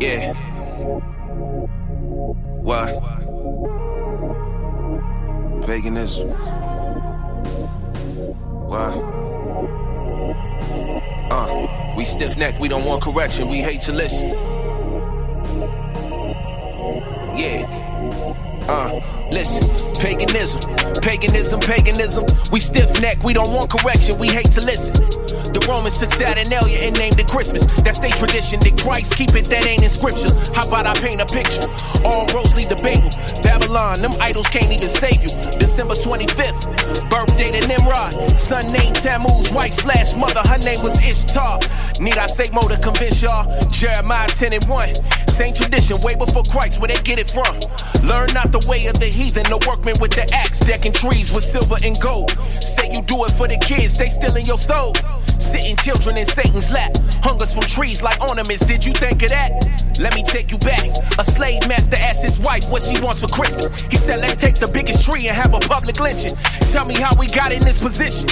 Yeah. What? Paganism. What? Uh, we stiff neck, we don't want correction, we hate to listen. Yeah. Uh, listen, paganism, paganism, paganism. We stiff neck, we don't want correction, we hate to listen. The Romans took Saturnalia and named it Christmas. That's their tradition. Did Christ keep it? That ain't in scripture. How about I paint a picture? All roads lead to Babel. Babylon, them idols can't even save you. December 25th, birthday to Nimrod. Son named Tammuz, wife slash mother, her name was Ishtar. Need I say more to convince y'all? Jeremiah 10 and 1. Same tradition, way before Christ, where they get it from. Learn not the way of the heathen, the workmen with the axe, decking trees with silver and gold. Say you do it for the kids, they still in your soul. Sitting children in Satan's lap, hungers from trees like ornaments. Did you think of that? Let me take you back. A slave master asked his wife what she wants for Christmas. He said, Let's take the biggest tree and have a public lynching. Tell me how we got in this position.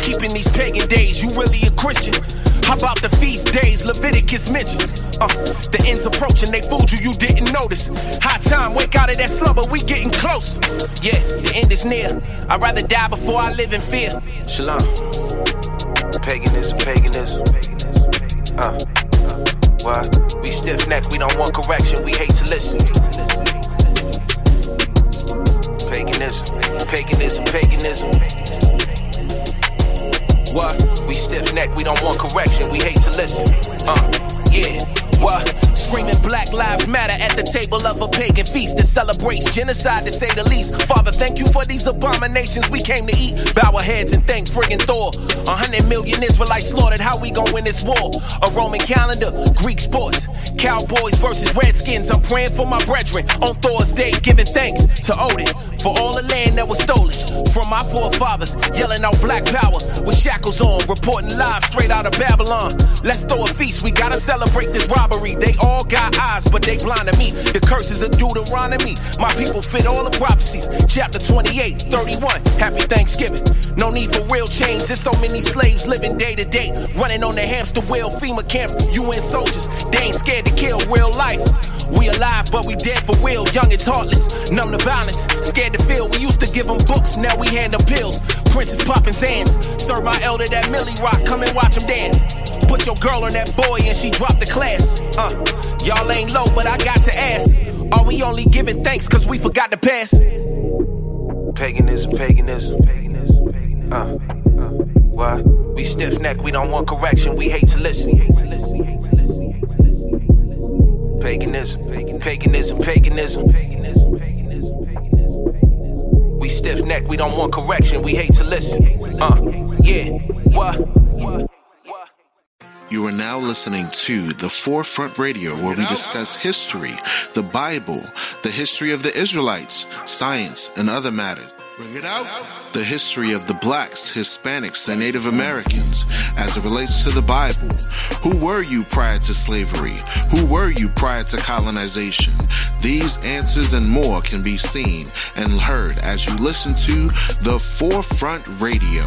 Keeping these pagan days, you really a Christian? How about the feast days Leviticus mentions? Uh, the end's approaching, they fooled you, you didn't notice. High time, wake out of that slumber, we getting close. Yeah, the end is near. I'd rather die before I live in fear. Shalom. Paganism, paganism. Uh, uh, why? We stiff neck, we don't want correction, we hate to listen. Paganism, paganism, paganism. What? We stiff neck, we don't want correction, we hate to listen. Uh, yeah. Screaming Black Lives Matter at the table of a pagan feast that celebrates genocide to say the least. Father, thank you for these abominations we came to eat. Bow our heads and thank friggin' Thor. A hundred million Israelites slaughtered, how we gon' win this war? A Roman calendar, Greek sports, Cowboys versus Redskins. I'm praying for my brethren on Thor's day, giving thanks to Odin for all the land that was stolen from my forefathers, yelling out black power with shackles on, reporting live straight out of Babylon. Let's throw a feast, we gotta celebrate this robbery. They all got eyes, but they blind to me. The curses of Deuteronomy, my people fit all the prophecies. Chapter 28, 31, happy Thanksgiving. No need for real change, there's so many slaves living day to day, running on the hamster wheel, FEMA camps, UN soldiers. They ain't scared to kill real life. We alive, but we dead for real. Young and heartless, numb to violence, scared to feel. We used to give them books, now we hand them pills. Princess popping sands. Serve my elder that Millie Rock, come and watch him dance. Put your girl on that boy and she dropped the class. Uh, y'all ain't low, but I got to ask. Are we only giving thanks cause we forgot the past? Paganism, paganism, paganism, paganism. Uh, uh, why? We stiff neck, we don't want correction, we hate to listen, hate to listen. Paganism, paganism, paganism, paganism, paganism, paganism. We stiff neck, we don't want correction, we hate to listen. Uh, yeah? What? You are now listening to The Forefront Radio, where we discuss history, the Bible, the history of the Israelites, science, and other matters. The history of the blacks, Hispanics, and Native Americans as it relates to the Bible. Who were you prior to slavery? Who were you prior to colonization? These answers and more can be seen and heard as you listen to The Forefront Radio.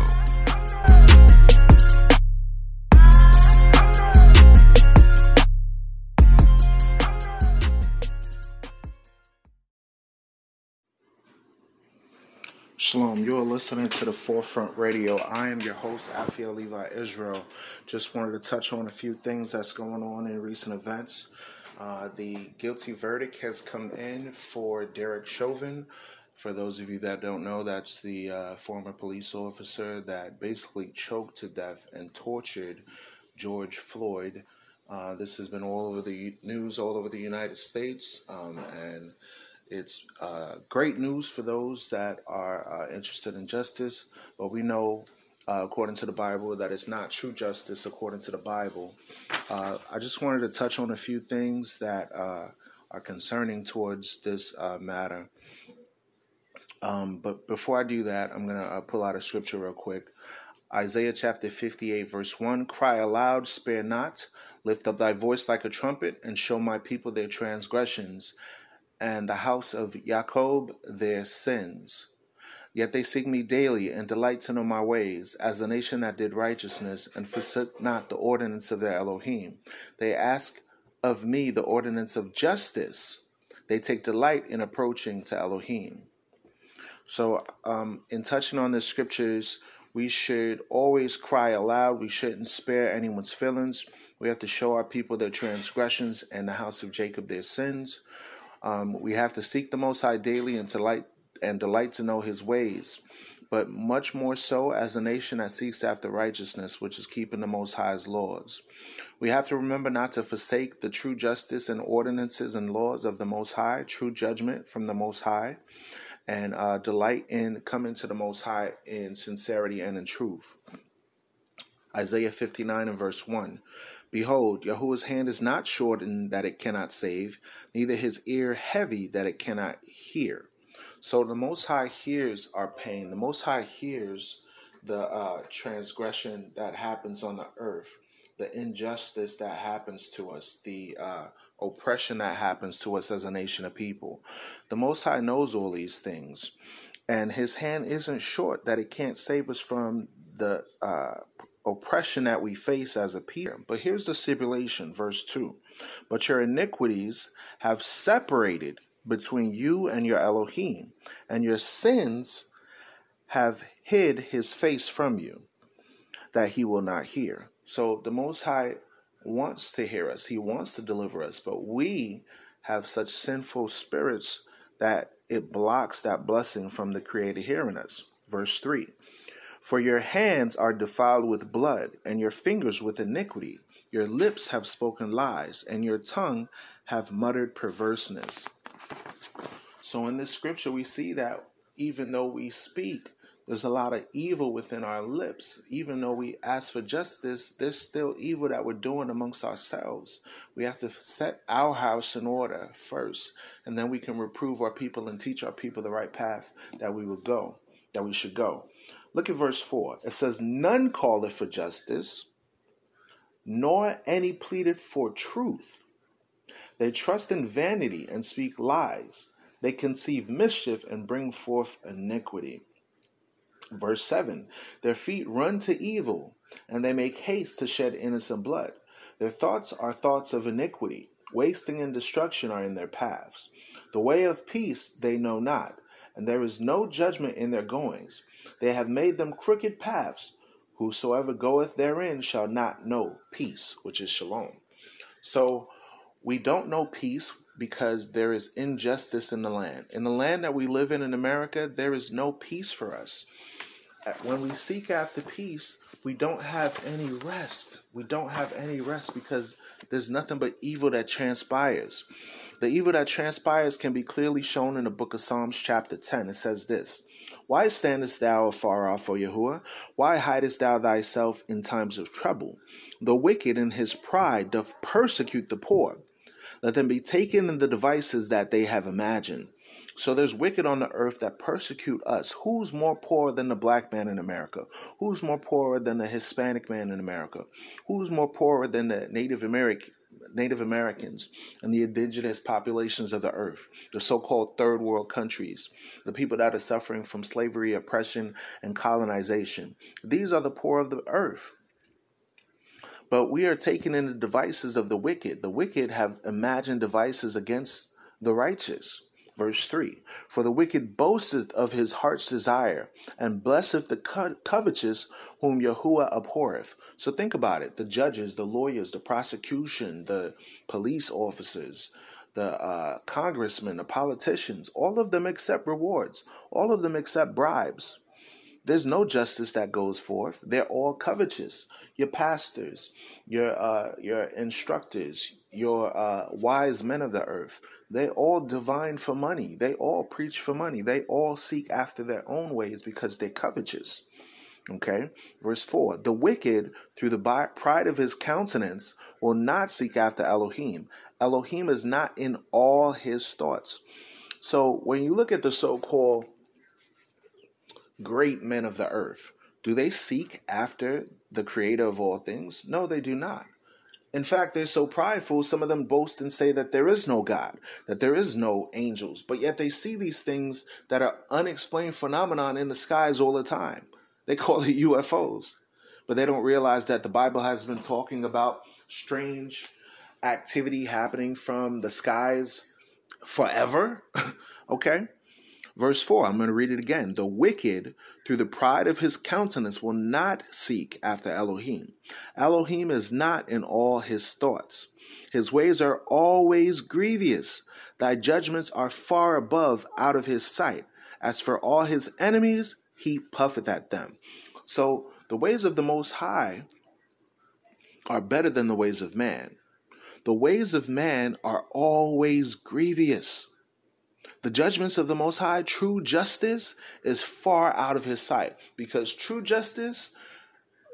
Shalom, you're listening to the Forefront Radio. I am your host, Afia Levi Israel. Just wanted to touch on a few things that's going on in recent events. Uh, the guilty verdict has come in for Derek Chauvin. For those of you that don't know, that's the uh, former police officer that basically choked to death and tortured George Floyd. Uh, this has been all over the news, all over the United States, um, and it's uh, great news for those that are uh, interested in justice, but we know, uh, according to the Bible, that it's not true justice according to the Bible. Uh, I just wanted to touch on a few things that uh, are concerning towards this uh, matter. Um, but before I do that, I'm going to pull out a scripture real quick. Isaiah chapter 58, verse 1 Cry aloud, spare not, lift up thy voice like a trumpet, and show my people their transgressions and the house of Jacob their sins. Yet they seek me daily and delight to know my ways, as a nation that did righteousness and forsook not the ordinance of their Elohim. They ask of me the ordinance of justice. They take delight in approaching to Elohim. So, um, in touching on the scriptures, we should always cry aloud. We shouldn't spare anyone's feelings. We have to show our people their transgressions and the house of Jacob their sins. Um, we have to seek the Most High daily and delight and delight to know His ways, but much more so as a nation that seeks after righteousness, which is keeping the Most High's laws. We have to remember not to forsake the true justice and ordinances and laws of the Most High, true judgment from the Most High, and uh, delight in coming to the Most High in sincerity and in truth. Isaiah 59 and verse 1. Behold, Yahuwah's hand is not shortened that it cannot save, neither his ear heavy that it cannot hear. So the Most High hears our pain. The Most High hears the uh, transgression that happens on the earth, the injustice that happens to us, the uh, oppression that happens to us as a nation of people. The Most High knows all these things, and His hand isn't short that it can't save us from the uh, oppression that we face as a people. But here's the stipulation, verse 2 But your iniquities have separated between you and your Elohim, and your sins have hid his face from you, that he will not hear. So the Most High wants to hear us, he wants to deliver us, but we have such sinful spirits that it blocks that blessing from the Creator hearing us. Verse 3 For your hands are defiled with blood, and your fingers with iniquity. Your lips have spoken lies, and your tongue have muttered perverseness. So in this scripture, we see that even though we speak, there's a lot of evil within our lips. Even though we ask for justice, there's still evil that we're doing amongst ourselves. We have to set our house in order first, and then we can reprove our people and teach our people the right path that we would go, that we should go. Look at verse 4. It says, None calleth for justice, nor any pleadeth for truth. They trust in vanity and speak lies. They conceive mischief and bring forth iniquity. Verse 7 Their feet run to evil, and they make haste to shed innocent blood. Their thoughts are thoughts of iniquity. Wasting and destruction are in their paths. The way of peace they know not, and there is no judgment in their goings. They have made them crooked paths. Whosoever goeth therein shall not know peace, which is shalom. So we don't know peace because there is injustice in the land. In the land that we live in in America, there is no peace for us. When we seek after peace, we don't have any rest. We don't have any rest because there's nothing but evil that transpires. The evil that transpires can be clearly shown in the book of Psalms, chapter 10. It says this Why standest thou afar off, O Yahuwah? Why hidest thou thyself in times of trouble? The wicked in his pride doth persecute the poor let them be taken in the devices that they have imagined. So there's wicked on the earth that persecute us. Who's more poor than the black man in America? Who's more poor than the Hispanic man in America? Who's more poorer than the Native American Native Americans and the indigenous populations of the earth, the so called third world countries, the people that are suffering from slavery, oppression, and colonization. These are the poor of the earth. But we are taking in the devices of the wicked. The wicked have imagined devices against the righteous. Verse 3 For the wicked boasteth of his heart's desire, and blesseth the co- covetous whom Yahuwah abhorreth. So think about it the judges, the lawyers, the prosecution, the police officers, the uh, congressmen, the politicians, all of them accept rewards, all of them accept bribes. There's no justice that goes forth. They're all covetous. Your pastors, your uh, your instructors, your uh, wise men of the earth, they all divine for money. They all preach for money. They all seek after their own ways because they're covetous. Okay, verse 4 The wicked, through the pride of his countenance, will not seek after Elohim. Elohim is not in all his thoughts. So when you look at the so called great men of the earth, do they seek after the creator of all things? No, they do not. In fact, they're so prideful, some of them boast and say that there is no God, that there is no angels, but yet they see these things that are unexplained phenomenon in the skies all the time. They call it UFOs. But they don't realize that the Bible has been talking about strange activity happening from the skies forever. okay? Verse 4, I'm going to read it again. The wicked, through the pride of his countenance, will not seek after Elohim. Elohim is not in all his thoughts. His ways are always grievous. Thy judgments are far above out of his sight. As for all his enemies, he puffeth at them. So the ways of the Most High are better than the ways of man. The ways of man are always grievous. The judgments of the Most High, true justice, is far out of his sight because true justice,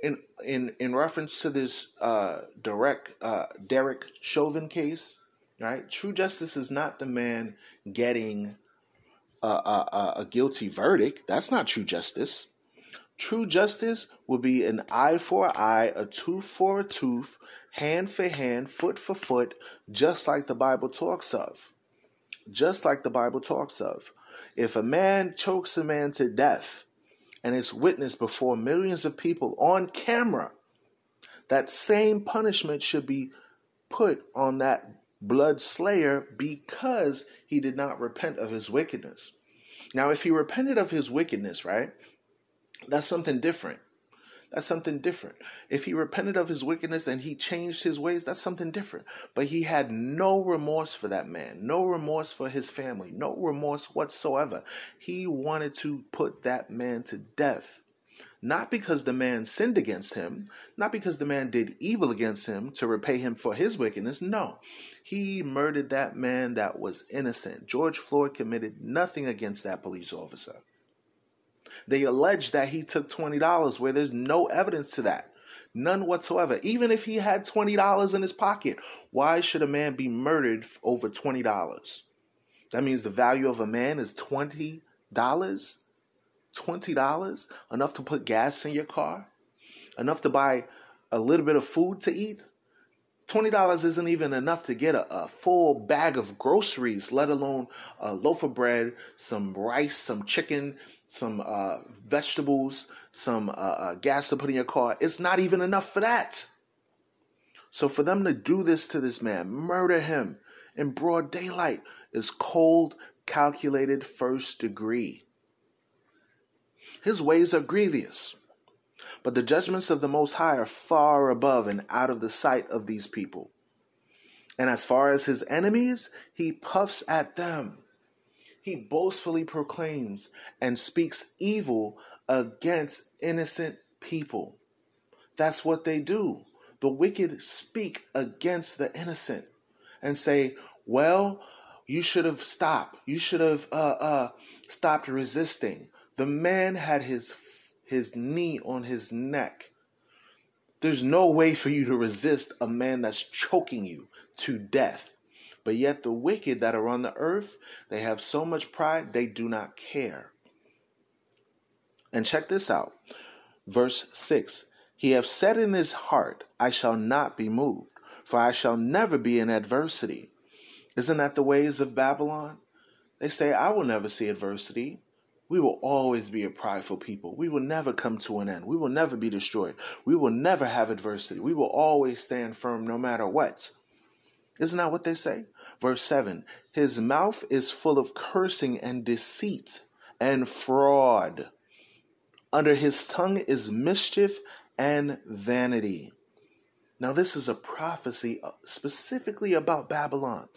in in in reference to this uh, direct uh, Derek Chauvin case, right? True justice is not the man getting a, a, a guilty verdict. That's not true justice. True justice will be an eye for eye, a tooth for a tooth, hand for hand, foot for foot, just like the Bible talks of. Just like the Bible talks of. If a man chokes a man to death and it's witnessed before millions of people on camera, that same punishment should be put on that blood slayer because he did not repent of his wickedness. Now, if he repented of his wickedness, right, that's something different. That's something different. If he repented of his wickedness and he changed his ways, that's something different. But he had no remorse for that man, no remorse for his family, no remorse whatsoever. He wanted to put that man to death. Not because the man sinned against him, not because the man did evil against him to repay him for his wickedness. No, he murdered that man that was innocent. George Floyd committed nothing against that police officer. They allege that he took $20 where there's no evidence to that. None whatsoever. Even if he had $20 in his pocket, why should a man be murdered over $20? That means the value of a man is $20? $20? Enough to put gas in your car? Enough to buy a little bit of food to eat? $20 isn't even enough to get a, a, full bag of groceries, let alone a loaf of bread, some rice, some chicken, some uh, vegetables, some uh, uh, gas to put in your car. It's not even enough for that. So for them to do this to this man, murder him in broad daylight, is cold, calculated first degree. His ways are grievous, but the judgments of the Most High are far above and out of the sight of these people. And as far as his enemies, he puffs at them he boastfully proclaims and speaks evil against innocent people. That's what they do. The wicked speak against the innocent and say, Well, you should have stopped. You should have uh, uh, stopped resisting. The man had his his knee on his neck. There's no way for you to resist a man that's choking you to death. But yet the wicked that are on the earth, they have so much pride, they do not care. And check this out. Verse 6 He hath said in his heart, I shall not be moved, for I shall never be in adversity. Isn't that the ways of Babylon? They say, I will never see adversity. We will always be a prideful people. We will never come to an end. We will never be destroyed. We will never have adversity. We will always stand firm no matter what. Isn't that what they say? Verse 7 His mouth is full of cursing and deceit and fraud. Under his tongue is mischief and vanity. Now, this is a prophecy uh, specifically about Babylon.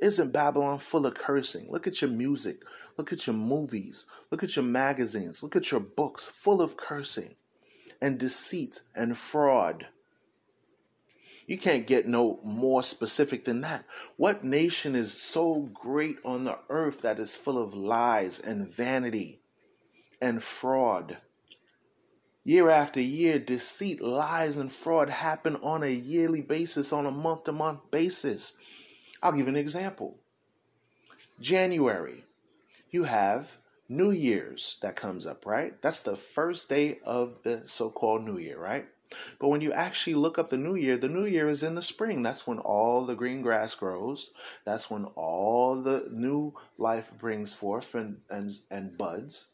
Isn't Babylon full of cursing? Look at your music. Look at your movies. Look at your magazines. Look at your books full of cursing and deceit and fraud. You can't get no more specific than that. What nation is so great on the earth that is full of lies and vanity and fraud? Year after year, deceit, lies, and fraud happen on a yearly basis, on a month to month basis. I'll give an example. January, you have New Year's that comes up, right? That's the first day of the so called New Year, right? But when you actually look up the new year, the new year is in the spring. That's when all the green grass grows. That's when all the new life brings forth and, and, and buds.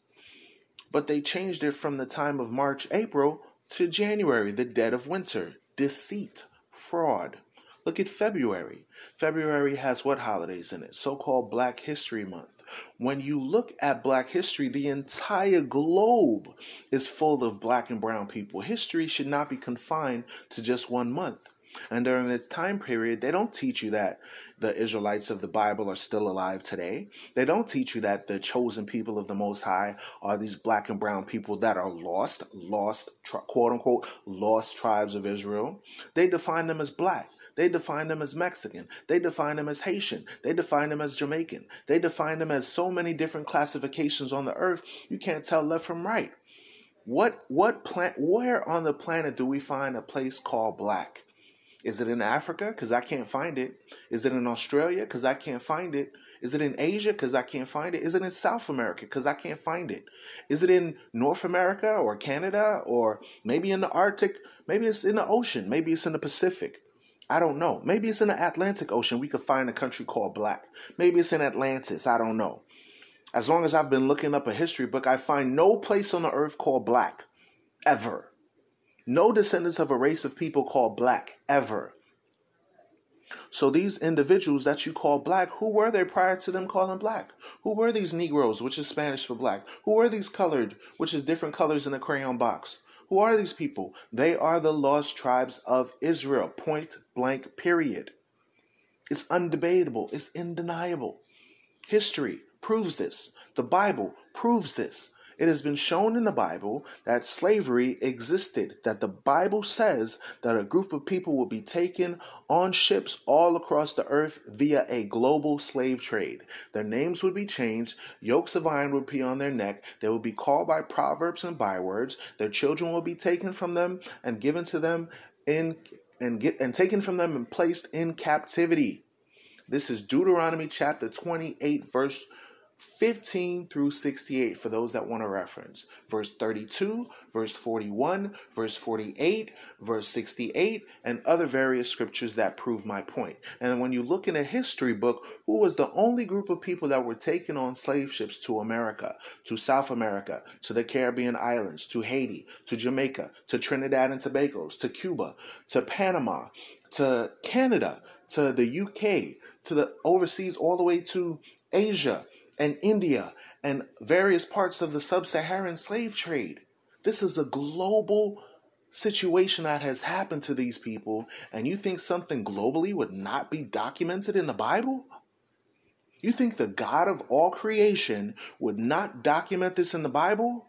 But they changed it from the time of March, April to January, the dead of winter. Deceit, fraud. Look at February. February has what holidays in it? So called Black History Month. When you look at Black history, the entire globe is full of Black and Brown people. History should not be confined to just one month. And during this time period, they don't teach you that the Israelites of the Bible are still alive today. They don't teach you that the chosen people of the Most High are these black and brown people that are lost, lost, quote unquote, lost tribes of Israel. They define them as black. They define them as Mexican. They define them as Haitian. They define them as Jamaican. They define them as so many different classifications on the earth, you can't tell left from right. What what plant where on the planet do we find a place called black? Is it in Africa? Because I can't find it. Is it in Australia? Because I can't find it. Is it in Asia? Because I can't find it. Is it in South America? Because I can't find it. Is it in North America or Canada or maybe in the Arctic? Maybe it's in the ocean. Maybe it's in the Pacific. I don't know. Maybe it's in the Atlantic Ocean. We could find a country called Black. Maybe it's in Atlantis. I don't know. As long as I've been looking up a history book, I find no place on the earth called Black. Ever. No descendants of a race of people called black ever. So these individuals that you call black, who were they prior to them calling black? Who were these Negroes, which is Spanish for black? Who were these colored, which is different colors in a crayon box? Who are these people? They are the lost tribes of Israel. Point blank, period. It's undebatable, it's undeniable. History proves this. The Bible proves this. It has been shown in the Bible that slavery existed, that the Bible says that a group of people will be taken on ships all across the earth via a global slave trade. Their names would be changed, yokes of iron would be on their neck, they would be called by proverbs and bywords, their children will be taken from them and given to them in and get and taken from them and placed in captivity. This is Deuteronomy chapter 28 verse 15 through 68 for those that want to reference. Verse 32, verse 41, verse 48, verse 68, and other various scriptures that prove my point. And when you look in a history book, who was the only group of people that were taken on slave ships to America, to South America, to the Caribbean islands, to Haiti, to Jamaica, to Trinidad and Tobago, to Cuba, to Panama, to Canada, to the UK, to the overseas all the way to Asia and India and various parts of the sub Saharan slave trade. This is a global situation that has happened to these people, and you think something globally would not be documented in the Bible? You think the God of all creation would not document this in the Bible?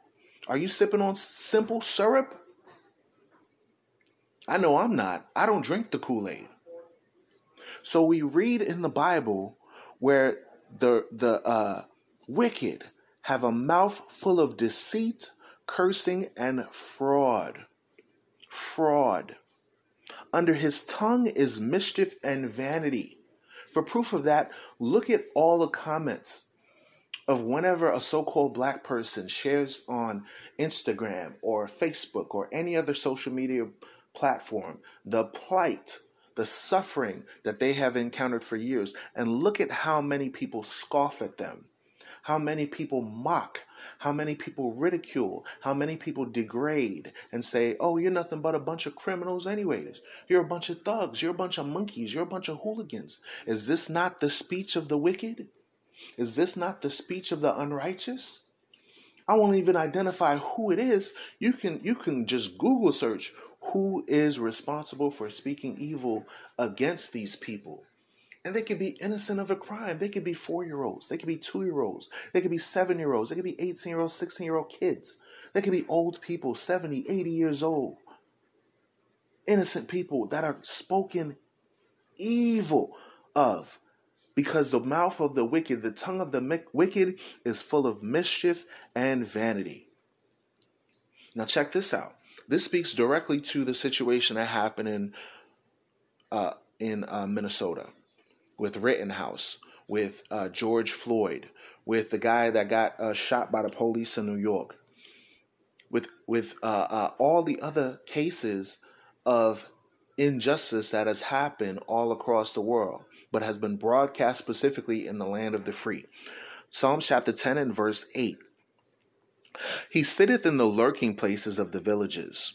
Are you sipping on simple syrup? I know I'm not. I don't drink the Kool Aid. So we read in the Bible where the the uh, wicked have a mouth full of deceit, cursing, and fraud. Fraud. Under his tongue is mischief and vanity. For proof of that, look at all the comments of whenever a so called black person shares on Instagram or Facebook or any other social media platform the plight the suffering that they have encountered for years, and look at how many people scoff at them, how many people mock, how many people ridicule, how many people degrade and say, oh, you're nothing but a bunch of criminals, anyways. You're a bunch of thugs, you're a bunch of monkeys, you're a bunch of hooligans. Is this not the speech of the wicked? Is this not the speech of the unrighteous? I won't even identify who it is. You can you can just Google search who is responsible for speaking evil against these people. And they could be innocent of a crime. They could be four year olds. They could be two year olds. They could be seven year olds. They could be 18 year olds, 16 year old kids. They could be old people, 70, 80 years old. Innocent people that are spoken evil of. Because the mouth of the wicked, the tongue of the wicked is full of mischief and vanity. Now, check this out. This speaks directly to the situation that happened in uh, in uh, Minnesota with Rittenhouse, with uh, George Floyd, with the guy that got uh, shot by the police in New York, with with uh, uh, all the other cases of injustice that has happened all across the world, but has been broadcast specifically in the land of the free. Psalms chapter 10 and verse 8 he sitteth in the lurking places of the villages.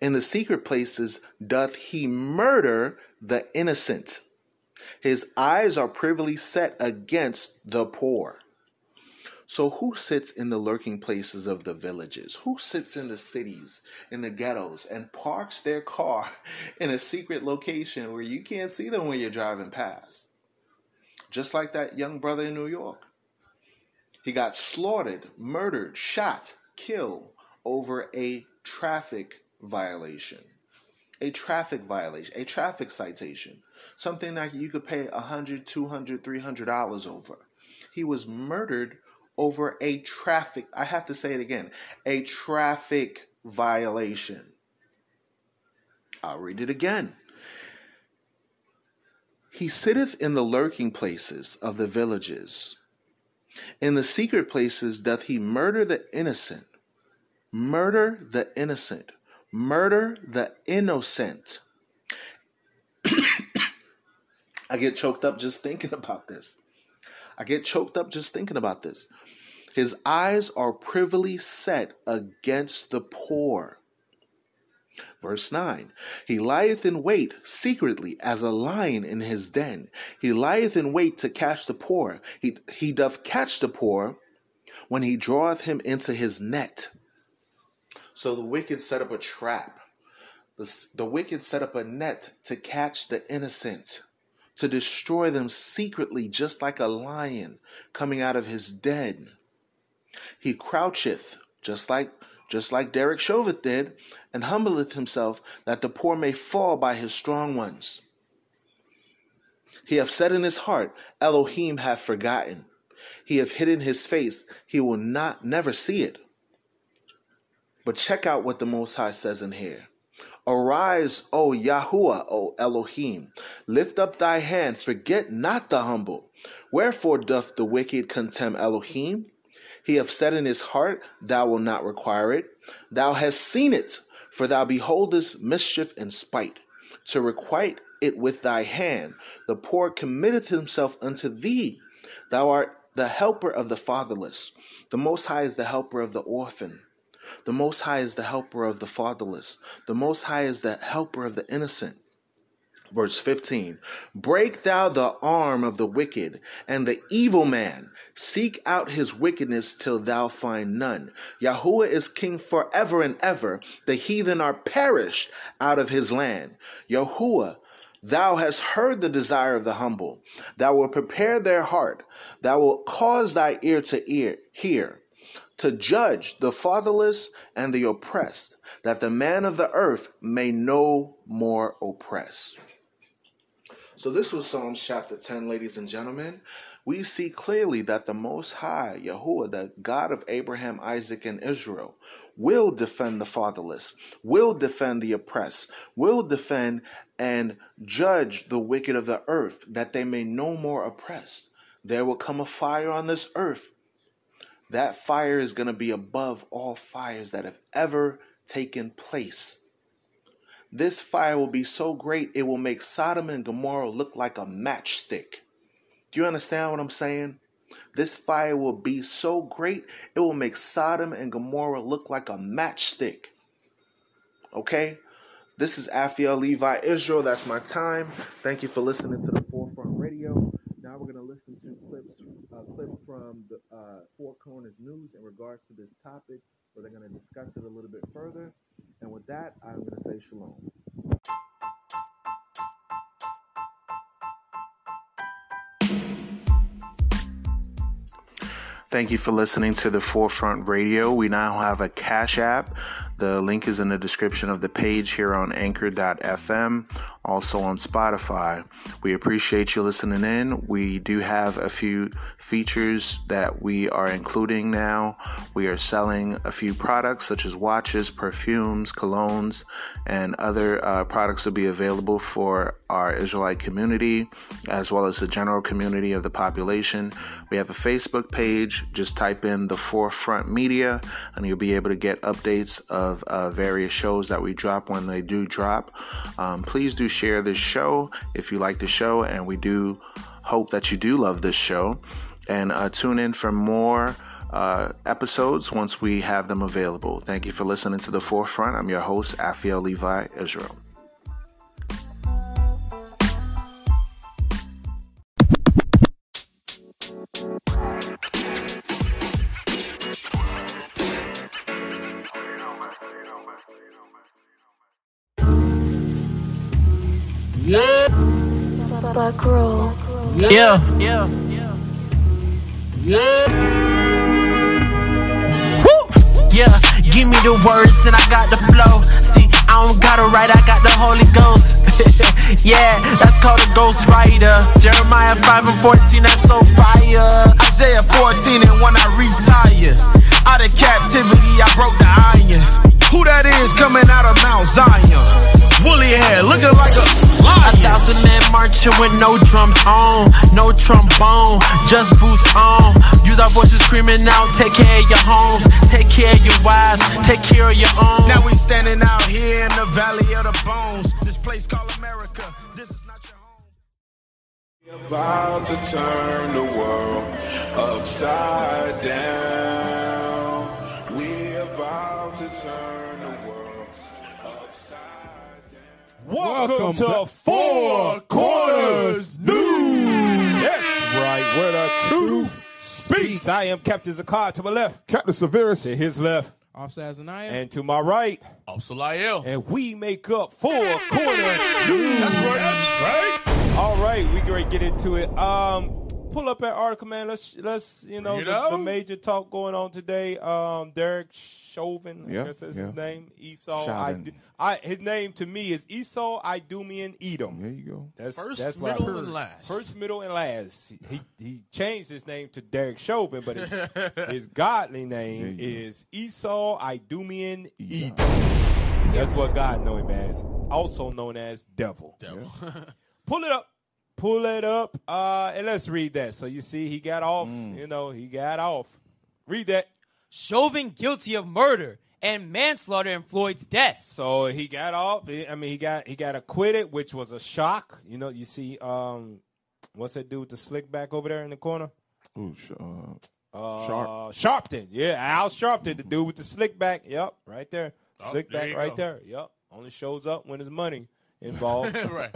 In the secret places doth he murder the innocent. His eyes are privily set against the poor. So, who sits in the lurking places of the villages? Who sits in the cities, in the ghettos, and parks their car in a secret location where you can't see them when you're driving past? Just like that young brother in New York. He got slaughtered, murdered, shot, killed over a traffic violation. A traffic violation, a traffic citation. Something that you could pay $100, $200, $300 over. He was murdered over a traffic, I have to say it again, a traffic violation. I'll read it again. He sitteth in the lurking places of the villages. In the secret places doth he murder the innocent. Murder the innocent. Murder the innocent. I get choked up just thinking about this. I get choked up just thinking about this. His eyes are privily set against the poor. Verse 9 He lieth in wait secretly as a lion in his den. He lieth in wait to catch the poor. He, he doth catch the poor when he draweth him into his net. So the wicked set up a trap. The, the wicked set up a net to catch the innocent, to destroy them secretly, just like a lion coming out of his den. He croucheth, just like just like Derek Chauvin did, and humbleth himself, that the poor may fall by his strong ones. He hath said in his heart, Elohim hath forgotten. He hath hidden his face, he will not never see it. But check out what the Most High says in here. Arise, O Yahuwah, O Elohim. Lift up thy hand, forget not the humble. Wherefore doth the wicked contemn Elohim? He hath said in his heart, Thou wilt not require it. Thou hast seen it, for thou beholdest mischief and spite. To requite it with thy hand, the poor committeth himself unto thee. Thou art the helper of the fatherless. The Most High is the helper of the orphan. The Most High is the helper of the fatherless. The Most High is the helper of the innocent. Verse 15 Break thou the arm of the wicked and the evil man. Seek out his wickedness till thou find none. Yahuwah is king forever and ever. The heathen are perished out of his land. Yahuwah, thou hast heard the desire of the humble. Thou wilt prepare their heart. Thou wilt cause thy ear to ear, hear, to judge the fatherless and the oppressed, that the man of the earth may no more oppress. So, this was Psalms chapter 10, ladies and gentlemen. We see clearly that the Most High, Yahuwah, the God of Abraham, Isaac, and Israel, will defend the fatherless, will defend the oppressed, will defend and judge the wicked of the earth, that they may no more oppress. There will come a fire on this earth. That fire is going to be above all fires that have ever taken place. This fire will be so great it will make Sodom and Gomorrah look like a matchstick. Do you understand what I'm saying? This fire will be so great it will make Sodom and Gomorrah look like a matchstick. Okay? This is Afia Levi Israel. That's my time. Thank you for listening to the Forefront Radio. Now we're going to listen to clips, a clip from the uh, Four Corners News in regards to this topic, where they're going to discuss it a little bit further. And with that, I'm going to say shalom. Thank you for listening to the Forefront Radio. We now have a Cash App. The link is in the description of the page here on anchor.fm, also on Spotify. We appreciate you listening in. We do have a few features that we are including now. We are selling a few products such as watches, perfumes, colognes, and other uh, products will be available for our Israelite community as well as the general community of the population. We have a Facebook page. Just type in the Forefront Media and you'll be able to get updates of uh, various shows that we drop when they do drop. Um, please do share this show if you like the show, and we do hope that you do love this show. And uh, tune in for more. Uh, episodes once we have them available. Thank you for listening to The Forefront. I'm your host, Aphiel Levi Israel. Buck roll. Yeah. Yeah. Woo! Yeah, give me the words and I got the flow. See, I don't gotta write, I got the Holy Ghost. yeah, that's called a Ghost Rider. Jeremiah 5 and 14, that's so fire. Isaiah 14, and when I retire, out of captivity, I broke the iron. Who that is coming out of Mount Zion? Woolly hair, looking like a A lion. thousand men marching with no drums on, no trombone, just boots on. Use our voices screaming out, take care of your homes, take care of your wives, take care of your own. Now we standing out here in the Valley of the Bones. This place called America. This is not your home. We're about to turn the world upside down. We about to turn down. Welcome, to Four Corners News. That's right, where the truth speaks. I am Captain Zakar to my left, Captain Severus. to his left, Offsides and I and to my right, and we make up Four Corners News. That's right, that's right. All right, we great get into it. Um, pull up that article, man. Let's let's you know, You the, know? the major talk going on today. Um, Derek Chauvin, I Yeah, guess that's yeah. his name. Esau. Chauvin. I, I, his name to me is Esau, Idumean, Edom. There you go. That's First, that's what I middle, heard. and last. First, middle, and last. He he changed his name to Derek Chauvin, but his, his godly name There you go. is Esau Idumean Edom. Edom. That's what God know him as. Also known as devil. Devil. Pull it up. Pull it up. Uh, and let's read that. So you see, he got off. Mm. You know, he got off. Read that. Chauvin guilty of murder and manslaughter in Floyd's death. So he got off. I mean, he got he got acquitted, which was a shock. You know, you see, um, what's that dude with the slick back over there in the corner? Ooh, sh- uh, Uh, Sharp. Sharpton, yeah, Al Sharpton, the dude with the slick back. Yep, right there, slick Oh, there back right go. there. Yep, only shows up when there's money involved. right.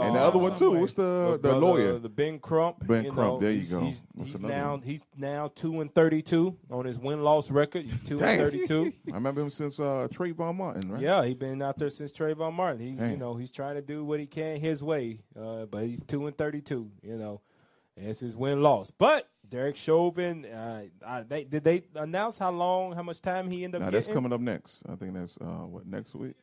And the other one too. What's the the brother, lawyer? the Ben Crump. Ben you Crump, know, there you he's, go. He's, he's now one? he's now two and thirty two on his win loss record. He's two and thirty two. I remember him since uh, Trayvon Martin, right? Yeah, he's been out there since Trayvon Martin. He, you know, he's trying to do what he can his way, uh, but he's two and thirty-two. You know, and it's his win loss. But Derek Chauvin, uh, uh, they, did they announce how long, how much time he ended Now up that's coming up next. I think that's uh, what next week.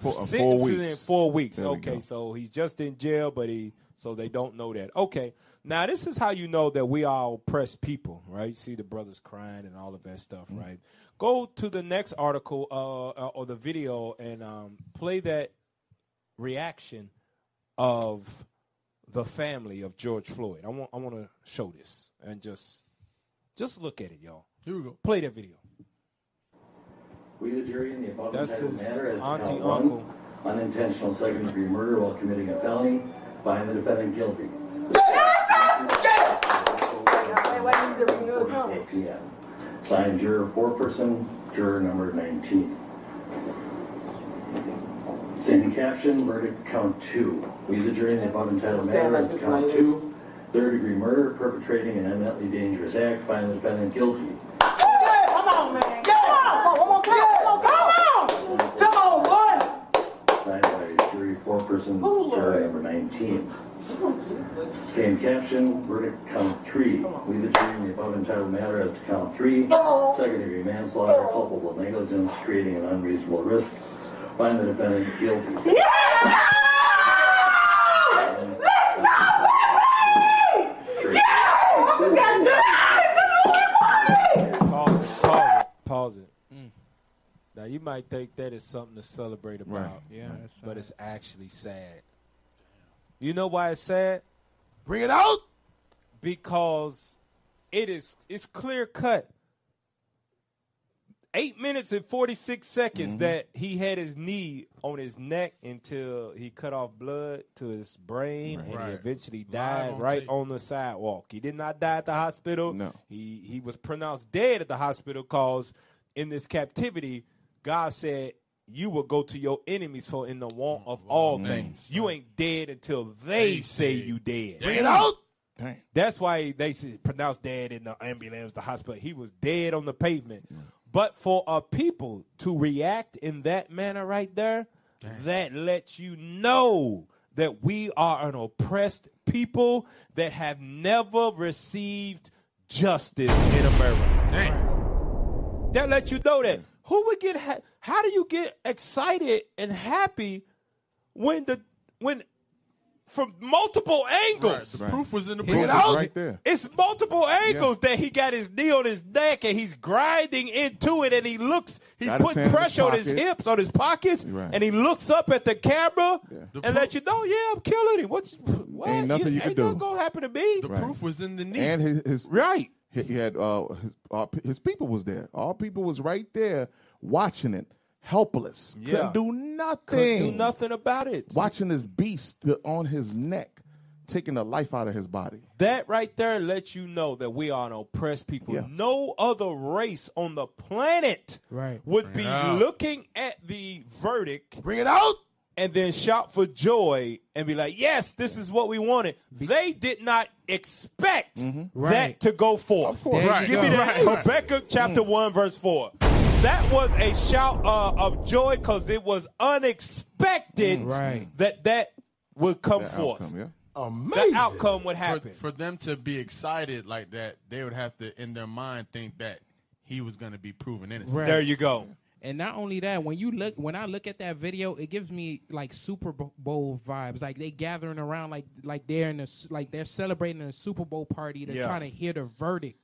Four, uh, four weeks. in four weeks. There Okay, go. so he's just in jail, but he so they don't know that. Okay, now this is how you know that we are oppressed people, right? You see the brothers crying and all of that stuff, Mm-hmm. right? Go to the next article uh, uh, or the video and um, play that reaction of the family of George Floyd. I want I want to show this and just just look at it, y'all. Here we go. Play that video. We, the jury, in the above That's entitled his matter as to auntie, count one, uncle. unintentional second degree murder while committing a felony, find the defendant guilty. PM. Signed juror foreperson, juror number 19. Same caption, verdict count two. We, the jury, in the above entitled matter as count two, third degree murder, perpetrating an eminently dangerous act, find the defendant guilty. Same caption, verdict count three. We determine the above entitled matter as to count three, secondary manslaughter, culpable negligence, creating an unreasonable risk. Find the defendant guilty. Pause it. Pause it. Pause it. Mm. Now you might think that is something to celebrate about, right. yeah, but it's actually sad. You know why it's sad? Bring it out. Because it is it's clear cut. Eight minutes and forty six seconds Mm-hmm. that he had his knee on his neck until he cut off blood to his brain and he eventually died on right tape. on the sidewalk. He did not die at the hospital. No. He he was pronounced dead at the hospital cause in this captivity, God said you will go to your enemies for in the want mm, of all things. You ain't dead until they, They say say. you dead. Bring it out. Dang. That's why they pronounced dead in the ambulance, the hospital. He was dead on the pavement. But for a people to react in that manner right there, that lets you know that we are an oppressed people that have never received justice in America. That lets you know that. Who would get? Ha- how do you get excited and happy when the when from multiple angles? The proof was in the Proof pudding. was right there. It's multiple angles that he got his knee on his neck and he's grinding into it and he looks, he's Got putting hand in his pressure on his hips, on his pockets, Right. and he looks up at the camera The and let you know, yeah, I'm killing him. What's what? Ain't nothing you can ain't do. nothing gonna happen to me. The Right. proof was in the knee. And his, his right. He, he had uh, his, uh, his people was there. All people was right there watching it, helpless. Yeah. Couldn't do nothing. Couldn't do nothing about it. Watching this beast on his neck, taking the life out of his body. That right there lets you know that we are an oppressed people. Yeah. No other race on the planet Right. would Bring be looking at the verdict Bring it out. And then shout for joy and be like, "Yes, this is what we wanted." They did not expect mm-hmm. that Right. to go forth. There Right. Give me go. that, Habakkuk chapter mm. one verse four. That was a shout uh, of joy because it was unexpected mm. Right. that that would come That forth. outcome, yeah. Amazing. The outcome would for, happen. for them to be excited like that, they would have to, in their mind, think that he was going to be proven innocent. Right. there you go. And not only that, when you look, when I look at that video, it gives me like Super Bowl vibes. Like they gathering around, like like they're in a s- like they're celebrating a Super Bowl party. They're Yeah. trying to hear the verdict.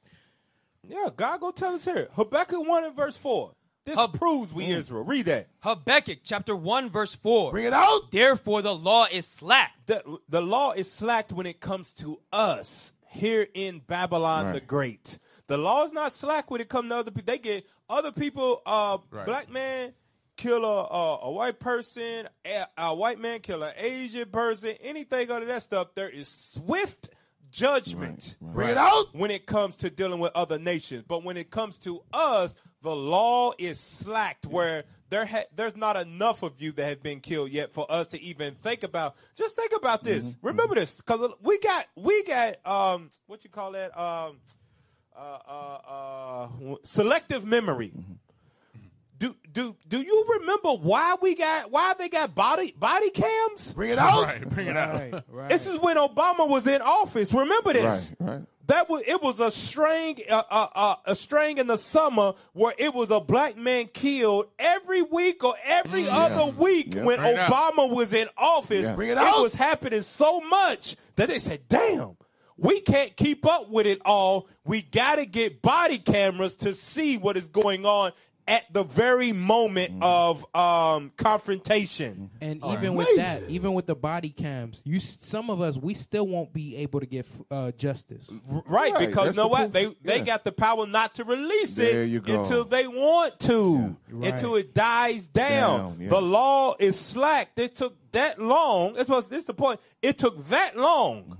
Yeah, God go tell us here. Habakkuk 1 and verse 4. This Hab- proves we mm. Israel. Read that. Habakkuk chapter 1 verse 4. Bring it out. Therefore the law is slack. The, the law is slacked when it comes to us here in Babylon the Great. The law is not slack when it comes to other people. They get other people, uh, Right. black man kill a, a, a white person, a, a white man kill an Asian person, anything other that stuff. There is swift judgment. Right, right. Bring it out. when it comes to dealing with other nations. But when it comes to us, the law is slacked where there ha- there's not enough of you that have been killed yet for us to even think about. Just think about this. Remember this, because we got we got um what you call that um uh uh, uh selective memory. Do do do you remember why we got why they got body body cams? Bring it out. Right, bring it out. Right. Right. This is when Obama was in office. Remember this? Right, right. That was it was a string uh, uh, uh, a string in the summer where it was a black man killed every week or every other week Yeah. when Bring. Obama was in office. Yeah. Bring it out. was happening so much that they said, "Damn, we can't keep up with it all. We got to get body cameras to see what is going on." At the very moment Mm-hmm. of um, confrontation, And even with that, even with the body cams, you some of us we still won't be able to get uh, justice. Right, Right, because that's you know the what? They proof. they Yeah. got the power not to release There it until they want to, Right. until it dies down. Down, yeah. The law is slack. It took that long. This was this the point. It took that long.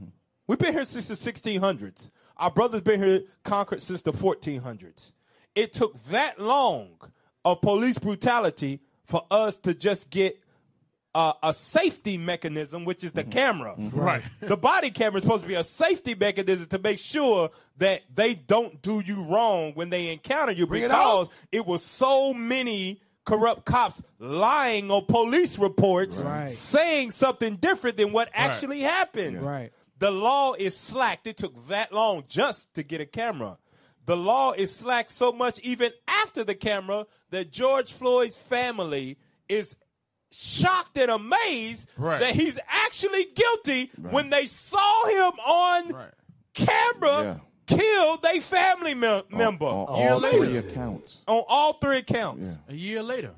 Mm-hmm. We've been here since the 1600s. Our brothers been here conquered since the 1400s. It took that long of police brutality for us to just get uh, a safety mechanism, which is the Mm-hmm. camera. Right. The body camera is supposed to be a safety mechanism to make sure that they don't do you wrong when they encounter you Bring it because out. it, was so many corrupt cops lying on police reports Right. saying something different than what actually happened. Right. The law is slacked. It took that long just to get a camera. The law is slacked so much even after the camera that George Floyd's family is shocked and amazed Right. that he's actually guilty when they saw him on Right. camera kill their family mem- member On Year all three accounts. on all three accounts A year later.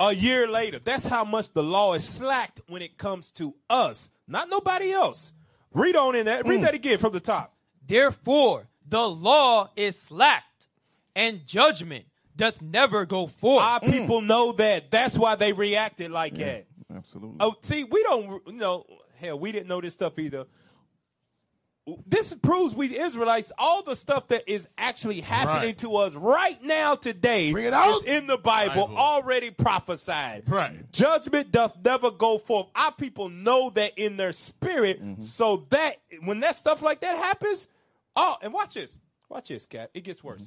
a year later. That's how much the law is slacked when it comes to us, not nobody else. Read on in that. Read mm. that again from the top. Therefore the law is slacked, and judgment doth never go forth. Our mm. people know that. That's why they reacted like that. Absolutely. Oh, see, we don't you know. Hell, we didn't know this stuff either. This proves we Israelites all the stuff that is actually happening Right. to us right now today Bring it out. is in the Bible, Bible. already prophesied. Right. Judgment doth never go forth. Our people know that in their spirit, so that when that stuff like that happens, oh, and watch this, watch this, cat. It gets worse.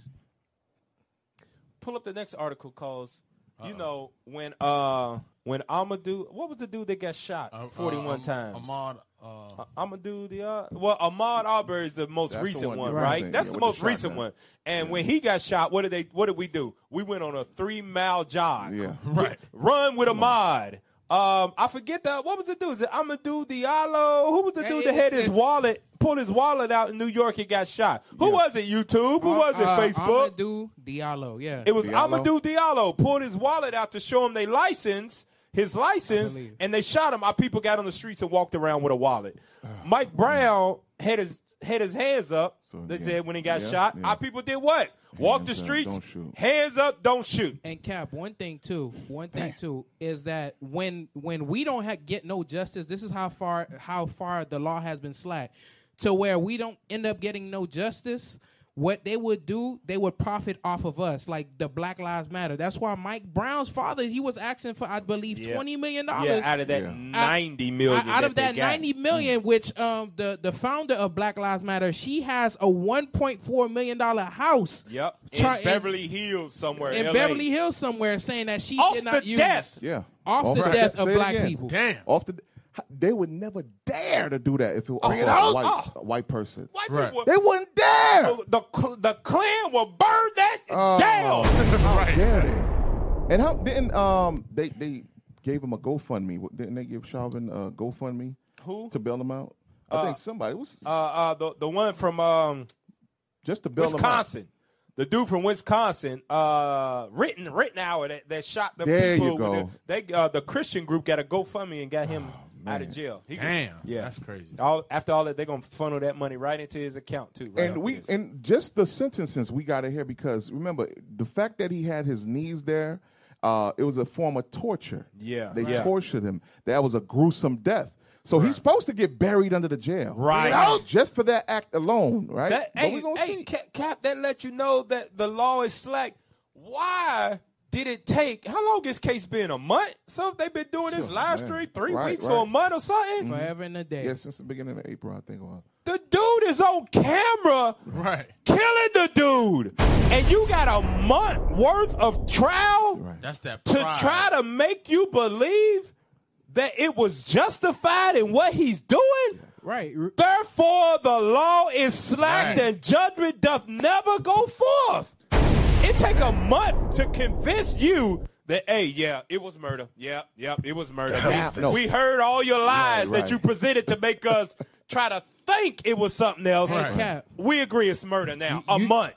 Pull up the next article, calls You know when uh when Amadou, what was the dude that got shot Uh, forty one uh, times? Ahmad, uh, do the uh, well Ahmaud Arbery is the most That's the recent one one, you right? saying, That's yeah, the with the most recent shotgun. one. And when he got shot, what did they? What did we do? We went on a three mile jog. Yeah. right. Run with Ahmaud. Um, I forget the what was the dude? Is it Amadou Diallo? Who was the Hey, dude that had his wallet, pulled his wallet out in New York and got shot? Who Yeah. was it? YouTube? Who was it? Uh, Facebook? Amadou Diallo. Yeah. It was Diallo? do Diallo pulled his wallet out to show him they license, his license, and they shot him. Our people got on the streets and walked around with a wallet. Mike Brown had his had his hands up. So, they yeah. said when he got Yeah, shot, yeah. our people did what? Walk the Hands up, streets, don't shoot. hands up, don't shoot. And Cap, one thing too, one thing too is that when when we don't ha- get no justice, this is how far how far the law has been slack, to where we don't end up getting no justice. What they would do, they would profit off of us, like the Black Lives Matter. That's why Mike Brown's father, he was asking for, I believe, Yeah. twenty million Yeah, dollars. out of that Yeah. ninety million, out of they that got. ninety million, which um the the founder of Black Lives Matter, she has a one point four million dollar house. Yep, in Try- in- Beverly Hills somewhere, in LA. Beverly Hills somewhere, saying that she Off did not the use death. Yeah. off the Right. death of it black people. Damn. Off the, they would never dare to do that if it was Bring it a white, Oh. a white person. White Right. people, They wouldn't dare. the the the Klan will burn that Oh, down. How dare they? And how didn't um they they gave him a GoFundMe? Didn't they give Chauvin a GoFundMe? Who? to bail him out? I Uh, think somebody was Uh, uh, the the one from um, just to bail him out. Wisconsin. The dude from Wisconsin, uh, written Rittenhouse that, that shot the There people. you go. The, they uh, the Christian group got a GoFundMe and got him out of jail. He- Damn. yeah, That's crazy. All after all that, they're gonna funnel that money right into his account too. right and we this. and just the sentences we got to hear because remember the fact that he had his knees there, uh, it was a form of torture. Yeah, they right. tortured him. That was a gruesome death. So he's supposed to get buried under the jail, Right. You know, Just for that act alone, right? That, but hey, we gonna hey, see. Cap, Cap, that let you know that the law is slack. Why did it take? How long this case been? A month? So if they've been doing this Sure, live man. stream three Right, weeks right. or a month or something. Mm-hmm. Forever and a day. Yeah, since the beginning of April, I think. Well, The dude is on camera Right. killing the dude, and you got a month worth of trial right. That's that to try to make you believe that it was justified in what he's doing. Right. Therefore, the law is slacked Right. and judgment doth never go forth. It take a month to convince you that, hey, yeah, it was murder. Yeah, yeah, it was murder. We, no. we heard all your lies Right, that you presented to make us try to think it was something else. Hey, Cap. We agree it's murder now. You- a you- month.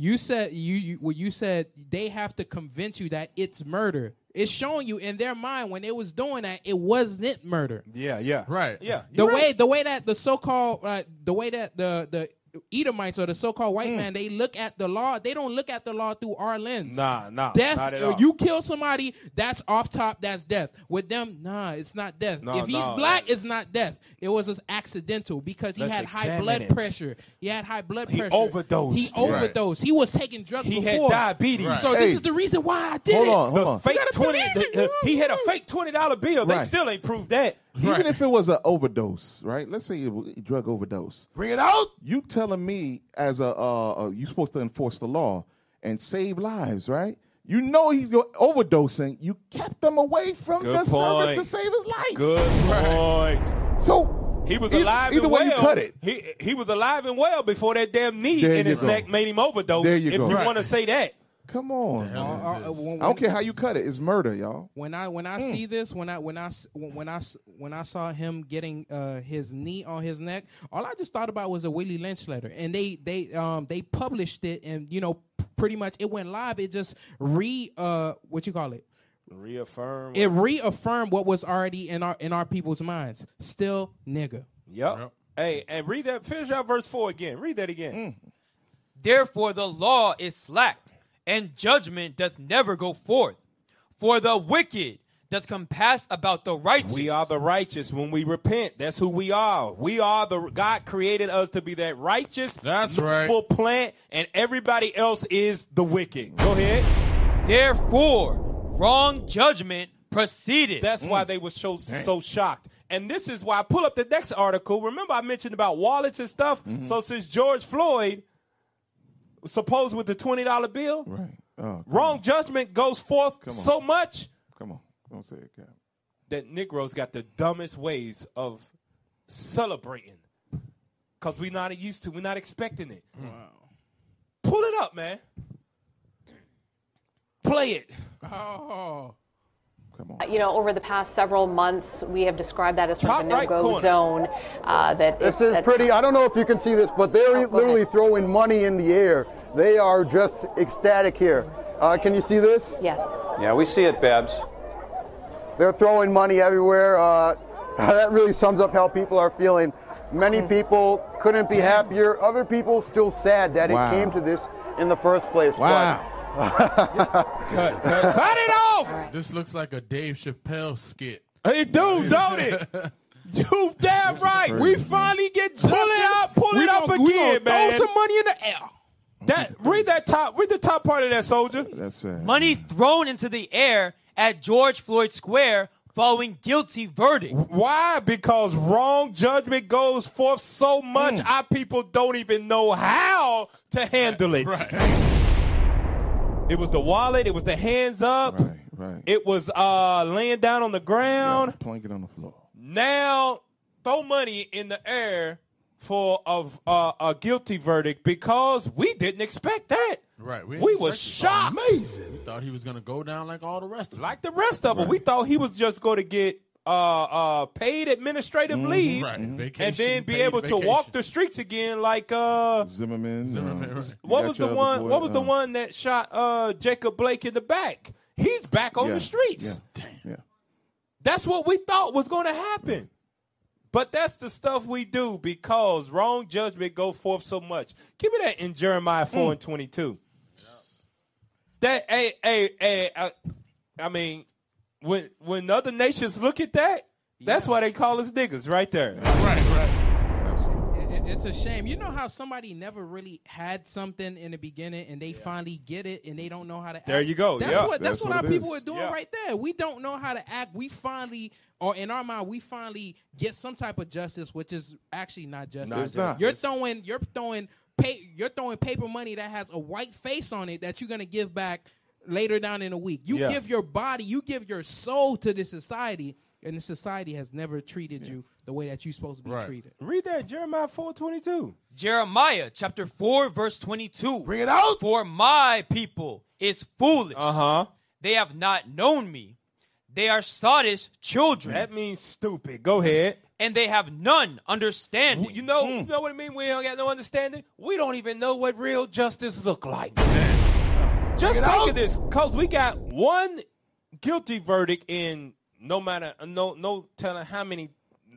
You said you, you well, you said they have to convince you that it's murder. It's showing you in their mind when they was doing that it wasn't murder. Yeah, yeah. Right. Yeah. The you're way right. the way that the so called uh, the way that the the Edomites or the so called Hmm. white man they look at the law they don't look at the law through our lens. Nah, nah. Death, not at all. you kill somebody, that's off top, that's death. With them, nah, it's not death. No, if he's no, black, that- it's not death. It was just accidental because he Let's had high blood it. pressure. He had high blood He pressure. overdosed. He Right. overdosed. He was taking drugs he had before. diabetes. Right. So Hey. this is the reason why I did Hold it. on, hold The on. fake gotta twenty. the- the- he had a fake twenty dollar bill. They still ain't proved that. Even Right. if it was an overdose, right? Let's say it was a drug overdose. Bring it out. You telling me as a uh, uh, you supposed to enforce the law and save lives, right? You know he's go- overdosing. You kept him away from Good the service to save his life. Good point. So He was either- alive Either and way well. you cut it. He he was alive and well before that damn knee There in his go. neck made him overdose. There you if go. you Right. want to say that. Come on. Uh, uh, when- I don't care how you cut it. It's murder, y'all. when I when I see this when I when I when I when I saw him getting uh, his knee on his neck, all I just thought about was a Willie Lynch letter, and they they um they published it, and you know pretty much it went live. It just re uh what you call it. Reaffirm. It reaffirmed what was already in our in our people's minds. Still nigga. Yep. Yep. Hey, and read that. Finish out verse four again. Read that again. Therefore, the law is slacked, and judgment doth never go forth. For the wicked doth compass about the righteous. We are the righteous when we repent. That's who we are. We are the God created us to be that righteous, That's right. noble plant, and everybody else is the wicked. Go ahead. Therefore, wrong judgment proceeded. That's why mm. they were so so shocked. And this is why I pull up the next article. Remember, I mentioned about wallets and stuff. Mm-hmm. So since George Floyd was supposed with the twenty dollar bill, Right. Oh, come Wrong judgment goes forth Come on. so much Come on, don't say it, Cap. that Negroes got the dumbest ways of celebrating. Cause we're not used to, we're not expecting it. Wow. Pull it up, man. Play it. Oh. You know, over the past several months, we have described that as sort of a Top right no-go corner. zone. Uh, that This it's- is pretty. I don't know if you can see this, but they're Oh, literally ahead. throwing money in the air. They are just ecstatic here. Uh, can you see this? Yes. Yeah, we see it, Babs. They're throwing money everywhere. Uh, that really sums up how people are feeling. Many people couldn't be happier. Other people still sad that Wow. it came to this in the first place. Wow. cut, cut, cut it off. This looks like a Dave Chappelle skit. Hey, dude, don't it? You damn right. We finally get Pull it up, pull We it up gonna- we again, gonna man. Throw some money in the air. That read that top, read the top part of that soldier. That's sad. Money thrown into the air at George Floyd Square following guilty verdict. Why? Because wrong judgment goes forth so much, Mm. our people don't even know how to handle it. Right. It was the wallet. It was the hands up. Right, right. It was uh, laying down on the ground. Plank it on the floor. Now throw money in the air for a, uh, a guilty verdict because we didn't expect that. Right. We, didn't was expect it. shocked. Amazing. We thought he was gonna go down like all the rest of them. Like the rest of them, we thought he was just going to get uh, uh, paid administrative leave Right. and Vacation, then be paid able to walk the streets again like uh, Zimmerman. Zimmerman, uh, right. what was the one? boy, what was the uh, one that shot uh, Jacob Blake in the back? He's back on yeah, the streets. Yeah. yeah. That's what we thought was going to happen. But that's the stuff we do because wrong judgment go forth so much. Give me that in Jeremiah 4 and 22. That, hey, hey, hey, uh, I mean, when when other nations look at that, that's why they call us niggas right there. Right. Right. It- it- it's a shame. You know how somebody never really had something in the beginning and they finally get it and they don't know how to act. There you go. That's Yeah, what that's, that's what, what our people is. are doing Yeah. right there. We don't know how to act. We finally or in our mind we finally get some type of justice which is actually not justice. Not not. You're throwing you're throwing pay, you're throwing paper money that has a white face on it that you're going to give back later down in a week. You Yeah. give your body, you give your soul to this society and the society has never treated you the way that you're supposed to be Right. treated. Read that Jeremiah 4:22. Jeremiah chapter 4 verse 22. Bring it out. For my people is foolish. Uh-huh. They have not known me. They are sottish children. That means stupid. Go ahead. and they have none understanding. You know, you know what I mean? We don't got no understanding. We don't even know what real justice look like. Just Bring it think out. of this, cause we got one guilty verdict in no matter no no telling how many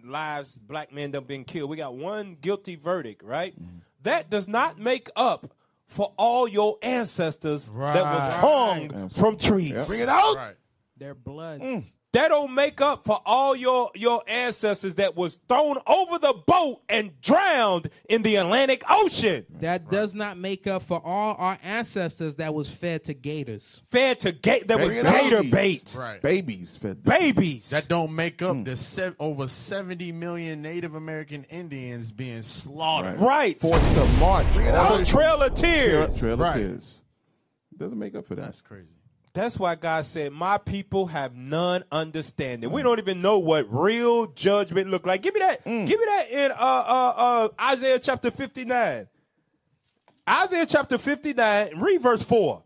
lives black men have been killed. We got one guilty verdict, right? Mm-hmm. That does not make up for all your ancestors that was Right. hung from trees. Bring it out. Right. Their blood. Mm. That don't make up for all your your ancestors that was thrown over the boat and drowned in the Atlantic Ocean, That does not make up for all our ancestors that was fed to gators. fed to gate that was gator bait, Right. Babies fed. babies. That don't make up hmm. the sev- over 70 million Native American Indians being slaughtered. right. Forced to march. Bring it out. the The Trail of Tears. Trail of Right. Tears. Doesn't make up for that. That's crazy. That's why God said, "My people have none understanding." We don't even know what real judgment look like. Give me that. Give me that in uh, uh, uh, Isaiah chapter fifty nine. Isaiah chapter fifty nine. Read verse four.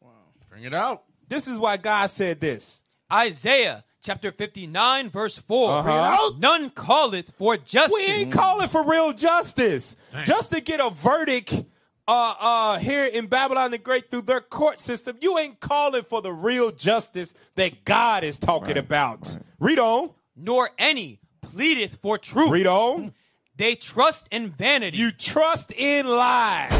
Wow. Bring it out. This is why God said this. Isaiah chapter 59 verse 4. Uh-huh. None calleth for justice. We ain't calling for real justice. Just to get a verdict uh, uh, here in Babylon the Great through their court system, you ain't calling for the real justice that God is talking about. Read on. nor any pleadeth for truth. Read on. They trust in vanity. You trust in lies.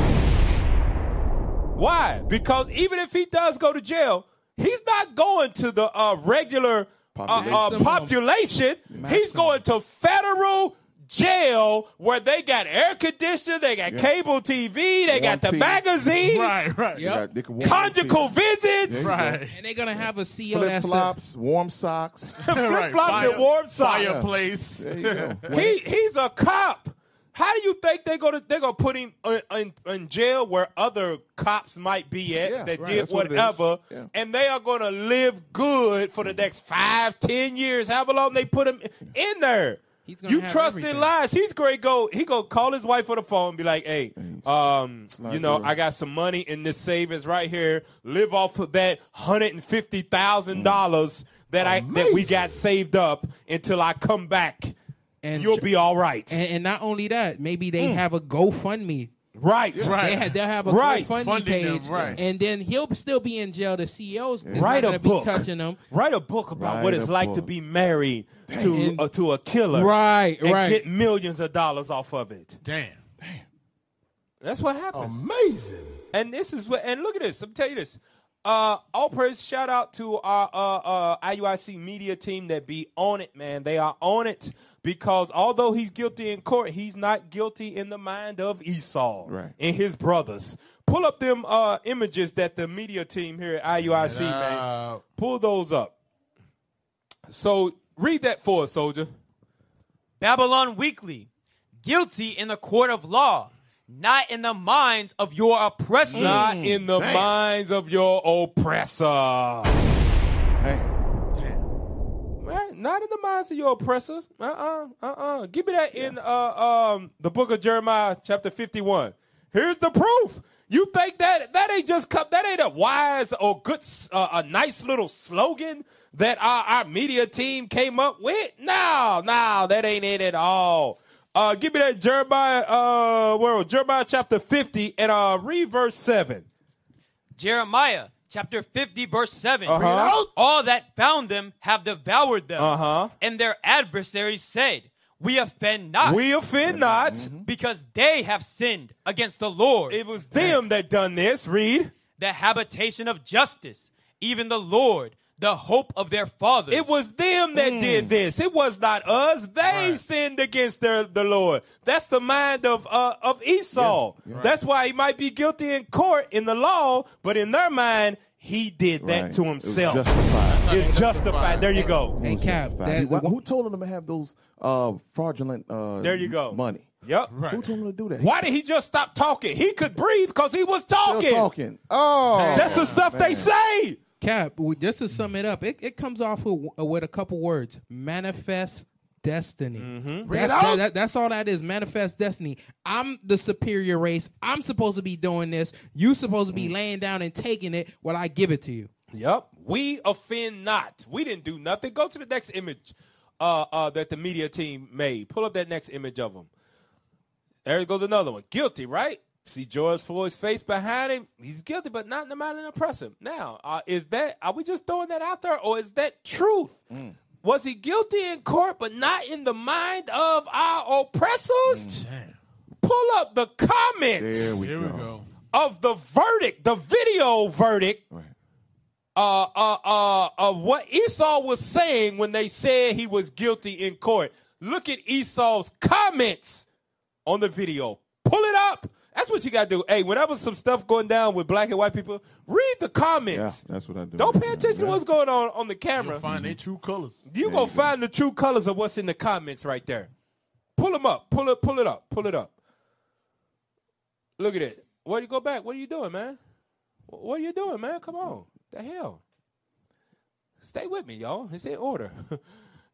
Why? Because even if he does go to jail, he's not going to the uh, regular uh, uh, Population. population. He's going to federal jail where they got air conditioning, they got Yeah. cable TV, they got the Warm tea. magazines, Right, right. They Yep. got- they can conjugal the visits, There you go. Right. And they're gonna have a CEO Flip flops, warm socks. flip flops, and warm socks. Fireplace. There you go. He he's a cop. How do you think they're gonna they're gonna put him in, in, in jail where other cops might be at Yeah, that right. did That's what whatever, Yeah. and they are gonna live good for the next five, ten years, however long they put him in there. He's gonna You have trust in lies. He's great. Go. He gonna call his wife on the phone and be like, "Hey, um, you know, good. I got some money in this savings right here. Live off of that hundred and fifty thousand dollars that I that we got saved up until I come back, And you'll be all right." And, and not only that, maybe they have a GoFundMe. Right, They ha- they'll have a Right. GoFundMe Funding them, page, right. and then he'll still be in jail. The CEOs is Write not a gonna be book. touching them. Write a book about Write what a it's like to book. be married to And- uh, to a killer, Right, and right. get millions of dollars off of it. Damn. Damn. That's what happens. Amazing. And this is what. And look at this. I'm tell you this. Uh, all praise, shout out to our uh, uh, IUIC media team that be on it, man. They are on it because although he's guilty in court, he's not guilty in the mind of Esau Right. and his brothers. Pull up them uh, images that the media team here at IUIC, man. Pull those up. So read that for us, soldier. Babylon Weekly, guilty in the court of law, not in the minds of your oppressors. Not in the minds of your oppressor. Hey, Right, not in the minds of your oppressors. Uh uh-uh, uh, uh Give me that in uh um the book of Jeremiah, chapter fifty one. Here's the proof. You think that that ain't just come, that ain't a wise or good uh, a nice little slogan that our, our media team came up with? No, no, that ain't it at all. Uh, give me that Jeremiah uh where Jeremiah chapter fifty and uh read verse seven. Jeremiah chapter 50, verse 7. Uh-huh. All that found them have devoured them. Uh-huh. And their adversaries said, We offend not. We offend not. because they have sinned against the Lord. It was them that done this. Read. the habitation of justice, even the Lord, the hope of their fathers. It was them that did this. It was not us. They sinned against their, the Lord. That's the mind of uh, of Esau. That's why he might be guilty in court in the law, but in their mind, he did that Right. to It was himself. justified. It's justified. There you go. Hey, Cap, that- He- who told him to have those uh, fraudulent uh, There you go. money? Yep. Who told him to do that? Why did he just stop talking? He could breathe because he was Still talking. talking. Oh, That's the stuff they say. Cap, just to sum it up, it, it comes off with, with a couple words: manifest destiny. Mm-hmm. That's, that- that- that's all that is. Manifest destiny. I'm the superior race. I'm supposed to be doing this. You supposed to be laying down and taking it while I give it to you. Yep. We offend not. We didn't do nothing. Go to the next image uh, uh, that the media team made. Pull up that next image of them. There goes another one. Guilty, right? See George Floyd's face behind him. He's guilty, but not in the mind of the oppressor. Now, uh, is that are we just throwing that out there, or is that truth? Was he guilty in court, but not in the mind of our oppressors? Pull up the comments There we here go. we go. of the verdict, the video verdict Right. uh, uh, uh, of what Esau was saying when they said he was guilty in court. Look at Esau's comments on the video. Pull it up. That's what you got to do. Hey, whenever some stuff going down with black and white people, read the Yeah, comments. that's what I do. Don't pay attention to what's going on on the camera. You'll find their true colors. You gonna find the true colors of what's in the comments right there. Pull them up. Pull it. Pull it up. Pull it up. Look at it. Where you go back? What are you doing, man? What are you doing, man? Come on. The hell. Stay with me, y'all. It's in order.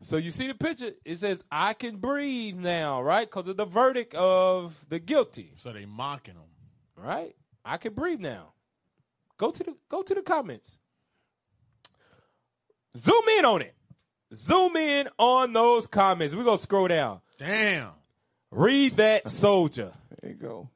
so you see the picture? It says, "I can breathe now," right? Because of the verdict of the guilty, So they mocking them. right? I can breathe now. Go to the go to the comments. Zoom in on it. Zoom in on those comments. We're gonna scroll down. Damn. Read that soldier. There you go.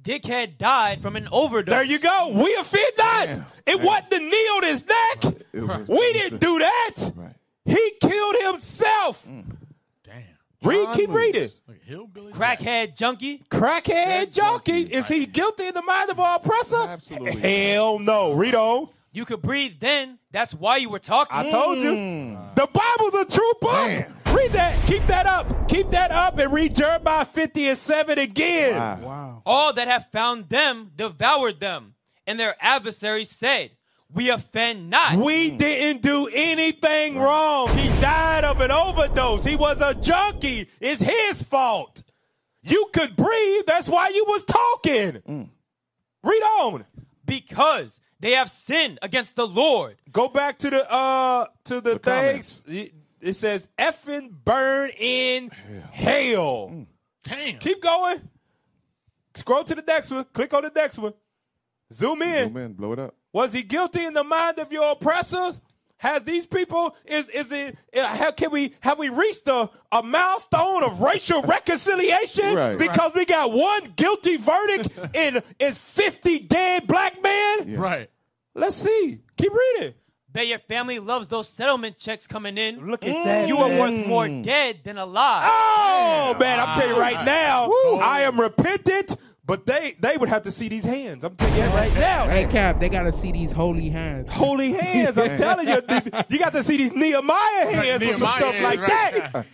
Dickhead died from an overdose. There you go. We offend not. Damn. It wasn't the knee on his neck. It was- We didn't do that. Right. He killed himself. Mm. Damn. Read, John keep reading. Williams. Like hillbilly. Crackhead junkie. Crackhead junkie. Is he guilty in the mind of our oppressor? Absolutely. Hell no. Read on. You could breathe then. That's why you were talking. I told you. Mm. The Bible's a true book. Damn. Read that. Keep that up. Keep that up and read Jeremiah 50 and 7 again. Wow. Wow. All that have found them devoured them, and their adversaries said, We offend not. We didn't do anything wrong. He died of an overdose. He was a junkie. It's his fault. You could breathe. That's why you was talking. Mm. Read on. Because they have sinned against the Lord. Go back to the uh to the, The things. It, it says effing burn in hell. Mm. Damn. Keep going. Scroll to the next one. Click on the next one. Zoom in. Zoom in, blow it up. Was he guilty in the mind of your oppressors? Has these people is is it? uh, How can we have we reached a, a milestone of racial reconciliation Right. because we got one guilty verdict in in fifty dead black men? Yeah. Right. Let's see. Keep reading. Bet your family loves those settlement checks coming in. Look at that. You are worth more dead than alive. Oh man, I'm telling you right now, Woo. I am repentant. But they they would have to see these hands. I'm telling you right now. Hey, Cap, they got to see these holy hands. Holy hands. I'm telling you, you got to see these Nehemiah hands or some Nehemiah stuff like right. that.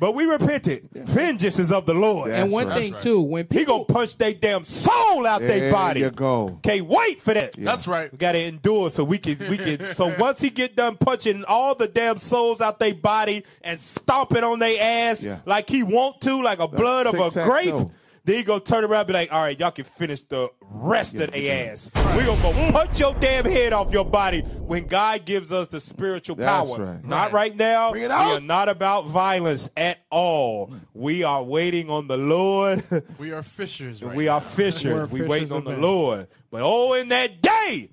But we repented. Vengeance is of the Lord. That's and one right. thing right. too, when people He people gonna punch their damn soul out There their body. you go. Can't wait for that. That's right. We gotta endure so we can we can so once he get done punching all the damn souls out their body and stomping on their ass Yeah. like he want to, like a uh, blood of a tic-tac-toe. grape. Then he gonna turn around and be like, all right, y'all can finish the rest of the ass. We gonna go punch your damn head off your body when God gives us the spiritual That's power. right. Not right now. Bring it We out. are not about violence at all. We are waiting on the Lord. We are fishers. Right we now. are fishers. We're we fishers waiting on the men. Lord. But oh, in that day,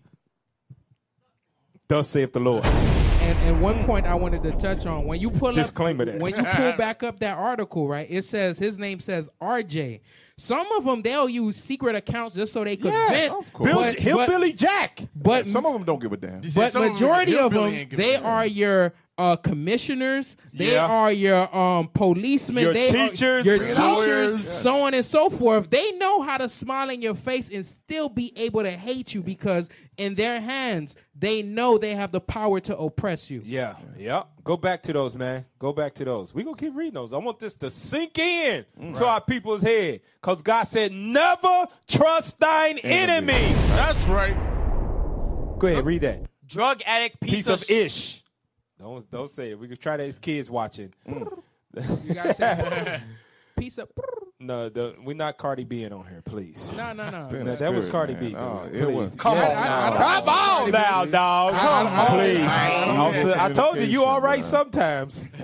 thus saith the Lord. and, and one point I wanted to touch on when you pull Disclaimer up that. when you pull back up that article, right? It says his name says RJ. Some of them they'll use secret accounts just so they could Yes, vent. of course. Bill, But, Hillbilly Jack. but, Some of them don't give a damn. But some of them majority of them they are your uh, commissioners. They Yeah. are your um, policemen. Your they teachers, your your teachers, lawyers. so on and so forth. They know how to smile in your face and still be able to hate you because in their hands they know they have the power to oppress you. Yeah, yeah. Go back to those, man. Go back to those. We gonna keep reading those. I want this to sink in to our people's head, cause God said, "Never trust thine enemy." That's right. Go ahead, read that. Drug addict piece, Piece of sh- ish. Don't don't say it. We can try that as kids watching. You guys say piece of No, the, we're not Cardi B in on here, please. no no no. No, the that was spirit, Cardi man. B. Oh, it was. Come Yeah, on, I- I now. come on now, dog. I- I- I- Please, I- Officer, I told you, you all right Bro. sometimes.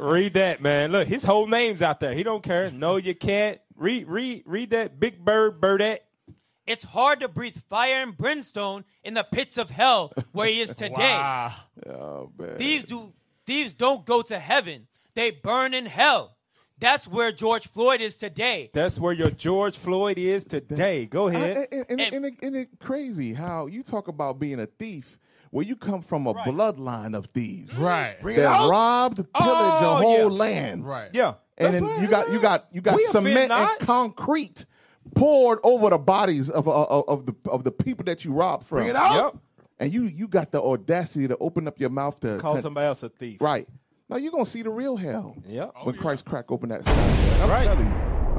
read that, man. Look, his whole name's out there. He don't care. No, you can't. Read, read, read that. Big Bird, Birdette. It's hard to breathe fire and brimstone in the pits of hell where he is today. Wow. Oh, man. Thieves do thieves don't go to heaven. They burn in hell. That's where George Floyd is today. That's where your George Floyd is today. Go I- ahead. and, and, And- and, it, and it crazy how you talk about being a thief. Well, you come from a bloodline of thieves Right. that robbed, pillaged Oh, a whole yeah. land. Right. yeah. And That's then right. you got you got you got We offend cement not. and concrete poured over the bodies of uh, of, of the of the people that you robbed from. Bring it out. Yep. And you you got the audacity to open up your mouth to Call con- somebody else a thief. right. Now you're gonna see the real hell Yep. Oh, when Christ crack open that. sky. I'm Right. telling you.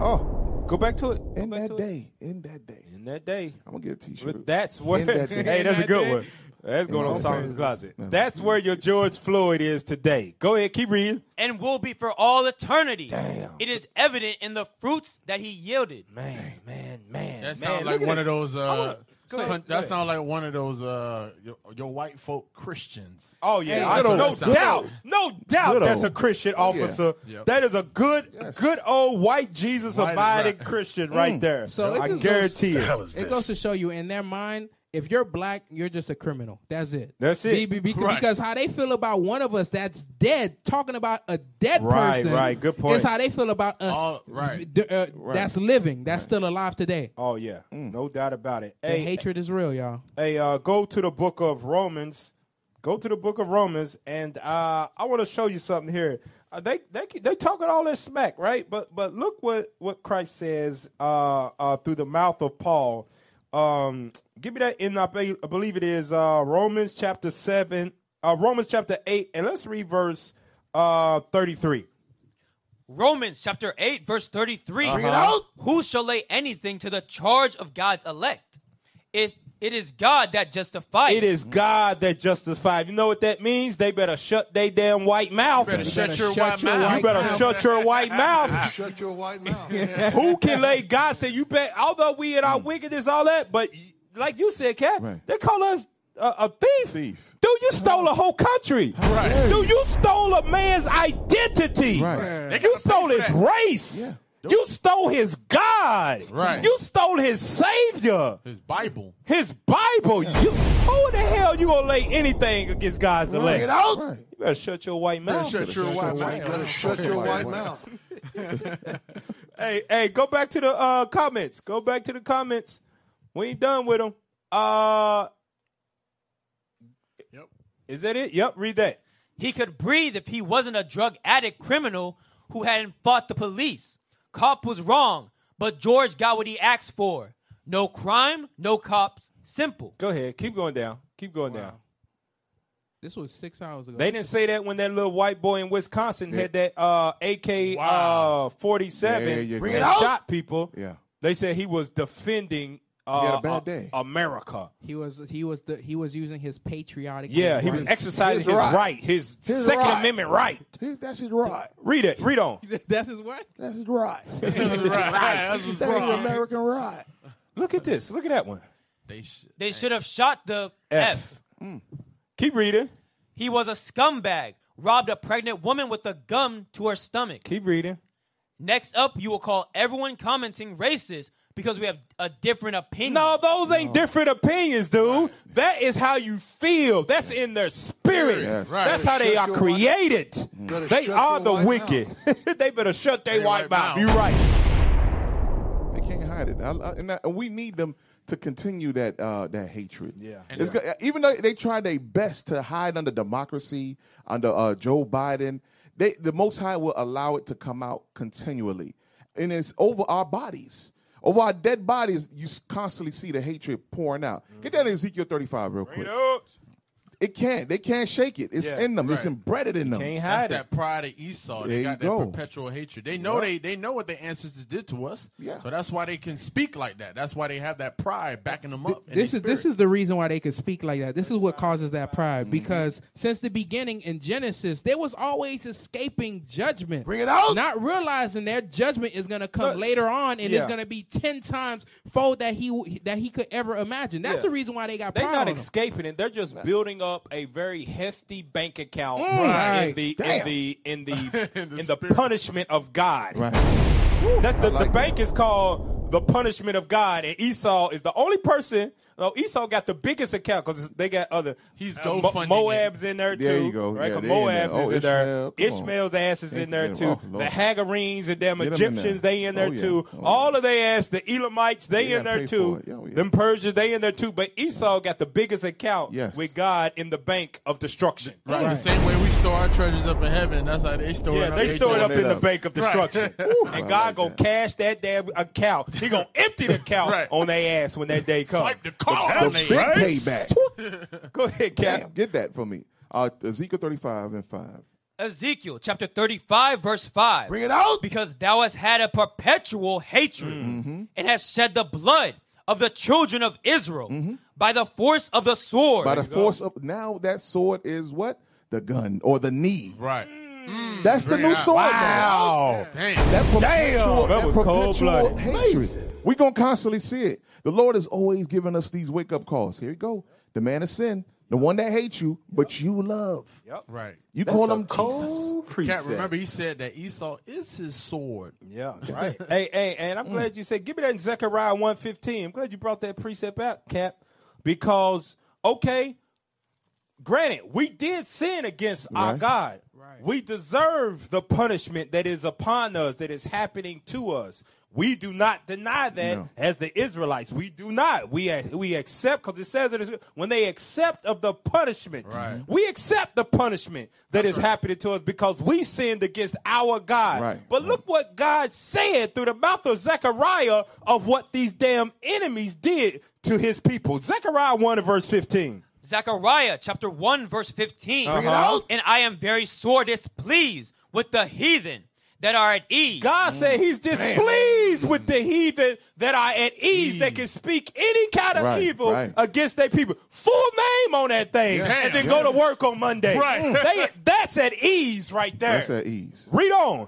Oh, go back to it. Go In that to it. day, in that day, In that day. I'm gonna get a T-shirt. But that's where. In that day. hey, that's a good that one. That's going on Solomon's Closet. That's where your George Floyd is today. Go ahead, keep reading. And will be for all eternity. Damn. It is evident in the fruits that he yielded. Man, man, man. That sounds look like at one of those. Uh, ahead, con- that sounds like one of those. Uh, your, your white folk Christians. Oh yeah, Hey, I- that's what no doubt, no doubt. Good That's old. a Christian Oh, yeah. officer. Yep. That is a good, Yes. good old white Jesus white abiding right. Christian right there. So I guarantee goes- it. It goes to show you in their mind, if you're black, you're just a criminal. That's it. That's it. Be- be- be- Right. Because how they feel about one of us that's dead, talking about a dead Right, person, right. Right. Good point. Is how they feel about us. All- right. d- uh, That's living. That's still alive today. Oh yeah, no doubt about it. The Hey, hatred is real, y'all. hey, uh, go to the book of Romans. Go to the book of Romans, and uh, I want to show you something here. Uh, they they they talking all this smack, right? But but look what what Christ says uh, uh, through the mouth of Paul. Um, give me that in I I believe it is uh, Romans chapter seven, uh, Romans chapter eight, and let's read verse uh, thirty three. Romans chapter 8, verse 33. Bring it out. Who shall lay anything to the charge of God's elect? If It is God that justifies. It is God that justifies. You know what that means? They better shut their damn white mouth. better shut your white mouth. You better shut your white mouth. Shut your white mouth. Who can lay God say you bet? Although we in our wickedness, all that, but like you said, Cat, they call us a, a thief. Thief. Dude, you stole a whole country. Right. Dude, you stole a man's identity. Right. You stole his race. You stole his God. Right. You stole his Savior. His Bible. His Bible. You, who the hell you gonna lay anything against God's elect? Get out. Right. You better shut your white mouth. shut your white You mouth. gotta shut your white mouth. Hey, hey, go back to the uh, comments. Go back to the comments. We ain't done with them. Uh, Yep. is that it? Yep. Read that. He could breathe if he wasn't a drug addict criminal who hadn't fought the police. Cop was wrong, but George got what he asked for. No crime, no cops. Simple. Go ahead. Keep going down. Keep going down. This was six hours ago. They didn't say that when that little white boy in Wisconsin had that uh, AK Wow. uh, 47 Yeah, yeah, and Bring it out. shot people. Yeah. They said he was defending uh, He had a bad uh, day. America. He was he was the he was using his patriotic. Yeah, he was exercising His his right. right, his, His Second right. Amendment right. His, that's his right. Read it. Read on. That's his what? That's his right. Right. That's what's That's his wrong. American right. Look at this. Look at that one. They sh- They should have shot the F. F. Keep reading. He was a scumbag. Robbed a pregnant woman with a gun to her stomach. Keep reading. Next up, you will call everyone commenting racist because we have a different opinion. No, those ain't different opinions, dude. That is how you feel. That's in their spirit. Yes. Right. That's how they Shut are created. Better They are the wicked. they better shut their They white white mouth. mouth. You're right. They can't hide it, I, I, and, I, and we need them to continue that uh, that hatred. Yeah. It's go- even though they try their best to hide under democracy, under uh, Joe Biden, they the Most High will allow it to come out continually, and it's over our bodies, over our dead bodies. You constantly see the hatred pouring out. Get that in Ezekiel thirty-five real quick. It can't. They can't shake it. It's Yeah, in them. It's right. embedded in them. Can't That's hide that pride of Esau. There They you got that go. perpetual hatred. They know they they know what their ancestors did to us. Yeah. So that's why they can speak like that. That's why they have that pride backing them up. in This their is this is the reason why they can speak like that. This is what causes that pride mm-hmm. because since the beginning in Genesis, there was always escaping judgment. Bring it out. Not realizing their judgment is going to come Look, later on and yeah. it's going to be 10 times fold that he that he could ever imagine. That's Yeah. the reason why they got They're not on them. escaping it. They're just building up a very hefty bank account Right. in the in the in the in the the, punishment of God. Right. That's the, like the bank is called the punishment of God, and Esau is the only person. No, Esau got the biggest account because they got other. He's uh, Mo- Moab's in there too. There you go. Right? Yeah, 'Cause they in Moab. Oh, is in there. Ishmael, come on. Ishmael's ass is Ain't in there too. oh, the Lord. Hagarenes and them Get 'em in there. Egyptians, they in there Oh, yeah. too. Oh, All of they ass, the Elamites, they They in there too. Yeah, oh, yeah. Them Persians, they in there too. But Esau got the biggest account Yes. with God in the bank of destruction. Right. The same way we store our treasures up in heaven. That's how they store it. Yeah, up they store it up in the bank of destruction. And God like gonna cash that damn account. He gonna empty the account on their ass when that day comes. Swipe the The big payback. Go ahead, Cap. Damn, get that for me. Uh, Ezekiel 35 and 5. Ezekiel chapter 35, verse 5. Bring it out. Because thou hast had a perpetual hatred Mm-hmm. and hast shed the blood of the children of Israel by the force of the sword. Mm-hmm. By the force of now, that sword is what the gun or the knee. Right. Mm. That's the new sword. Wow. Damn. That perpetual, Damn, that was cold-blooded. hatred. We gonna constantly see it. The Lord is always giving us these wake up calls. Here you go. The man of sin, the one that hates you, but you love. Yep. Right. You call him Jesus. Can't remember he said that Esau is his sword. Yeah, right. hey, hey, and I'm glad mm. you said give me that in Zechariah 115. I'm glad you brought that precept out, Cap, because okay, granted, we did sin against our Right. We deserve the punishment that is upon us, that is happening to us. We do not deny that No. as the Israelites. We do not. We we accept because it says it when they accept of the punishment. Right. We accept the punishment that is happening to us because we sinned against our God. Right. But look what God said through the mouth of Zechariah of what these damn enemies did to his people. Zechariah 1 and verse 15. Zechariah chapter 1, verse 15. Bring it uh-huh. out. And I am very sore displeased with the heathen that are at ease. God said He's mm. displeased with the mm. heathen that are at ease, that can speak any kind of Right, evil right. against their people. Full name on that thing, Yeah. and then Yeah. go to work on Monday. Right. Mm. They, that's at ease right there. That's at ease. Read on.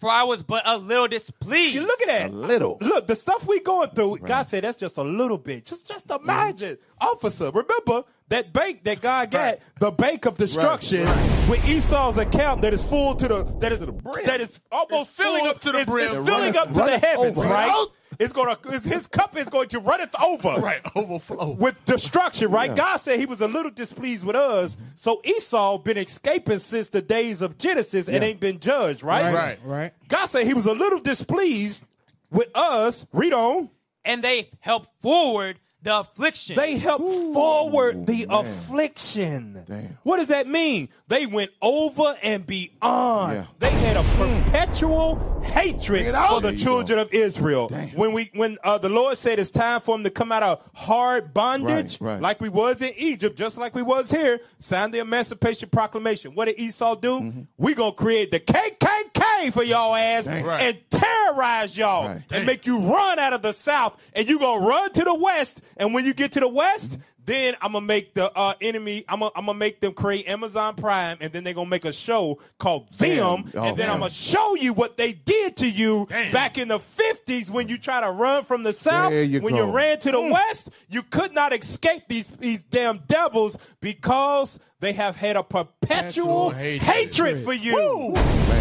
For I was but a little displeased. You look at that. A little. Look, the stuff we going through, God said that's just a little bit. Just just imagine, officer. Remember that bank that God got, the bank of destruction, with Esau's account that is full to the that is that is almost filling full- up to the it's- brim. It's It filling runneth- up to the runneth heavens, over. right? It's gonna it's, his cup is going to run it over. Right, overflow. With destruction, right? Yeah. God said he was a little displeased with us. So Esau been escaping since the days of Genesis and Yeah. ain't been judged, right? Right. Right. Right. God said he was a little displeased with us. Read on. and they helped forward the affliction. They helped forward the man. affliction. Damn. What does that mean? They went over and beyond. Yeah. They had a perpetual hatred for the There children go. of Israel. Damn. When we when uh, the Lord said it's time for them to come out of hard bondage, Right, right. like we was in Egypt, just like we was here, sign the Emancipation Proclamation. What did Esau do? Mm-hmm. We gonna create the KKK for y'all ass Right. and terrorize y'all Right. and make you run out of the South, and you gonna run to the West. And when you get to the West, then I'm gonna make the uh, enemy. I'm gonna, I'm gonna make them create Amazon Prime, and then they're gonna make a show called Them, Damn. Oh, and then I'm gonna show you what they did to you Damn. back in the 50s when you try to run from the South. You when go. you ran to the West, you could not escape these these damn devils because they have had a perpetual Perpetual hatred. hatred for you.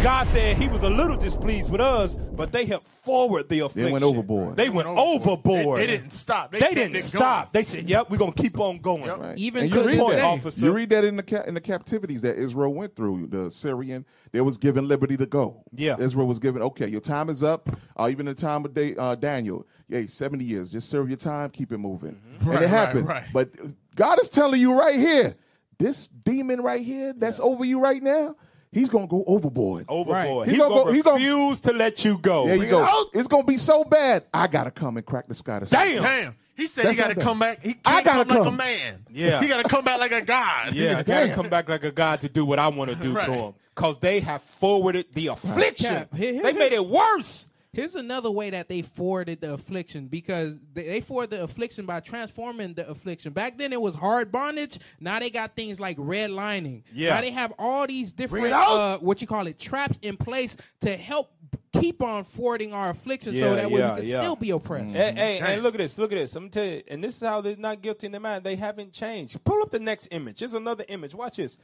God said He was a little displeased with us, but they helped forward the affliction. They went overboard. They went overboard. They, they didn't stop. They, They didn't it stop. They said, "Yep, we're gonna keep on going." Yep. Right. Even you read this that. Officer. You read that in the ca- in the captivities that Israel went through. The Syrian, they was given liberty to go. Yeah. Israel was given. Okay, your time is up. Uh, even the time of day, uh, Daniel, yeah, seventy years. Just serve your time. Keep it moving. Mm-hmm. Right, and it right, happened. right. But God is telling you right here, this demon right here that's over you right now, he's gonna go overboard. Overboard. He's He's, gonna gonna, go- he's gonna- refuse to let you go. There you go. It's gonna be so bad. I gotta come and crack the sky to save you. Damn. Damn. He said That's he got to come back. He I can't gotta come like a man. Yeah. He got to come back like a god. Yeah, I gotta come back like a God to do what I want to do Right. to him. Because they have forwarded the affliction. Cap, here- here- they made it worse. Here's another way that they forwarded the affliction because they, they forwarded the affliction by transforming the affliction. Back then it was hard bondage. Now they got things like redlining. Yeah. Now they have all these different uh, what you call it traps in place to help keep on forwarding our affliction Yeah, so that way yeah, we can yeah. still be oppressed. Hey, hey, hey, look at this. Look at this. I'm gonna tell you, and this is how they're not guilty in their mind. They haven't changed. Pull up the next image. Here's another image. Watch this.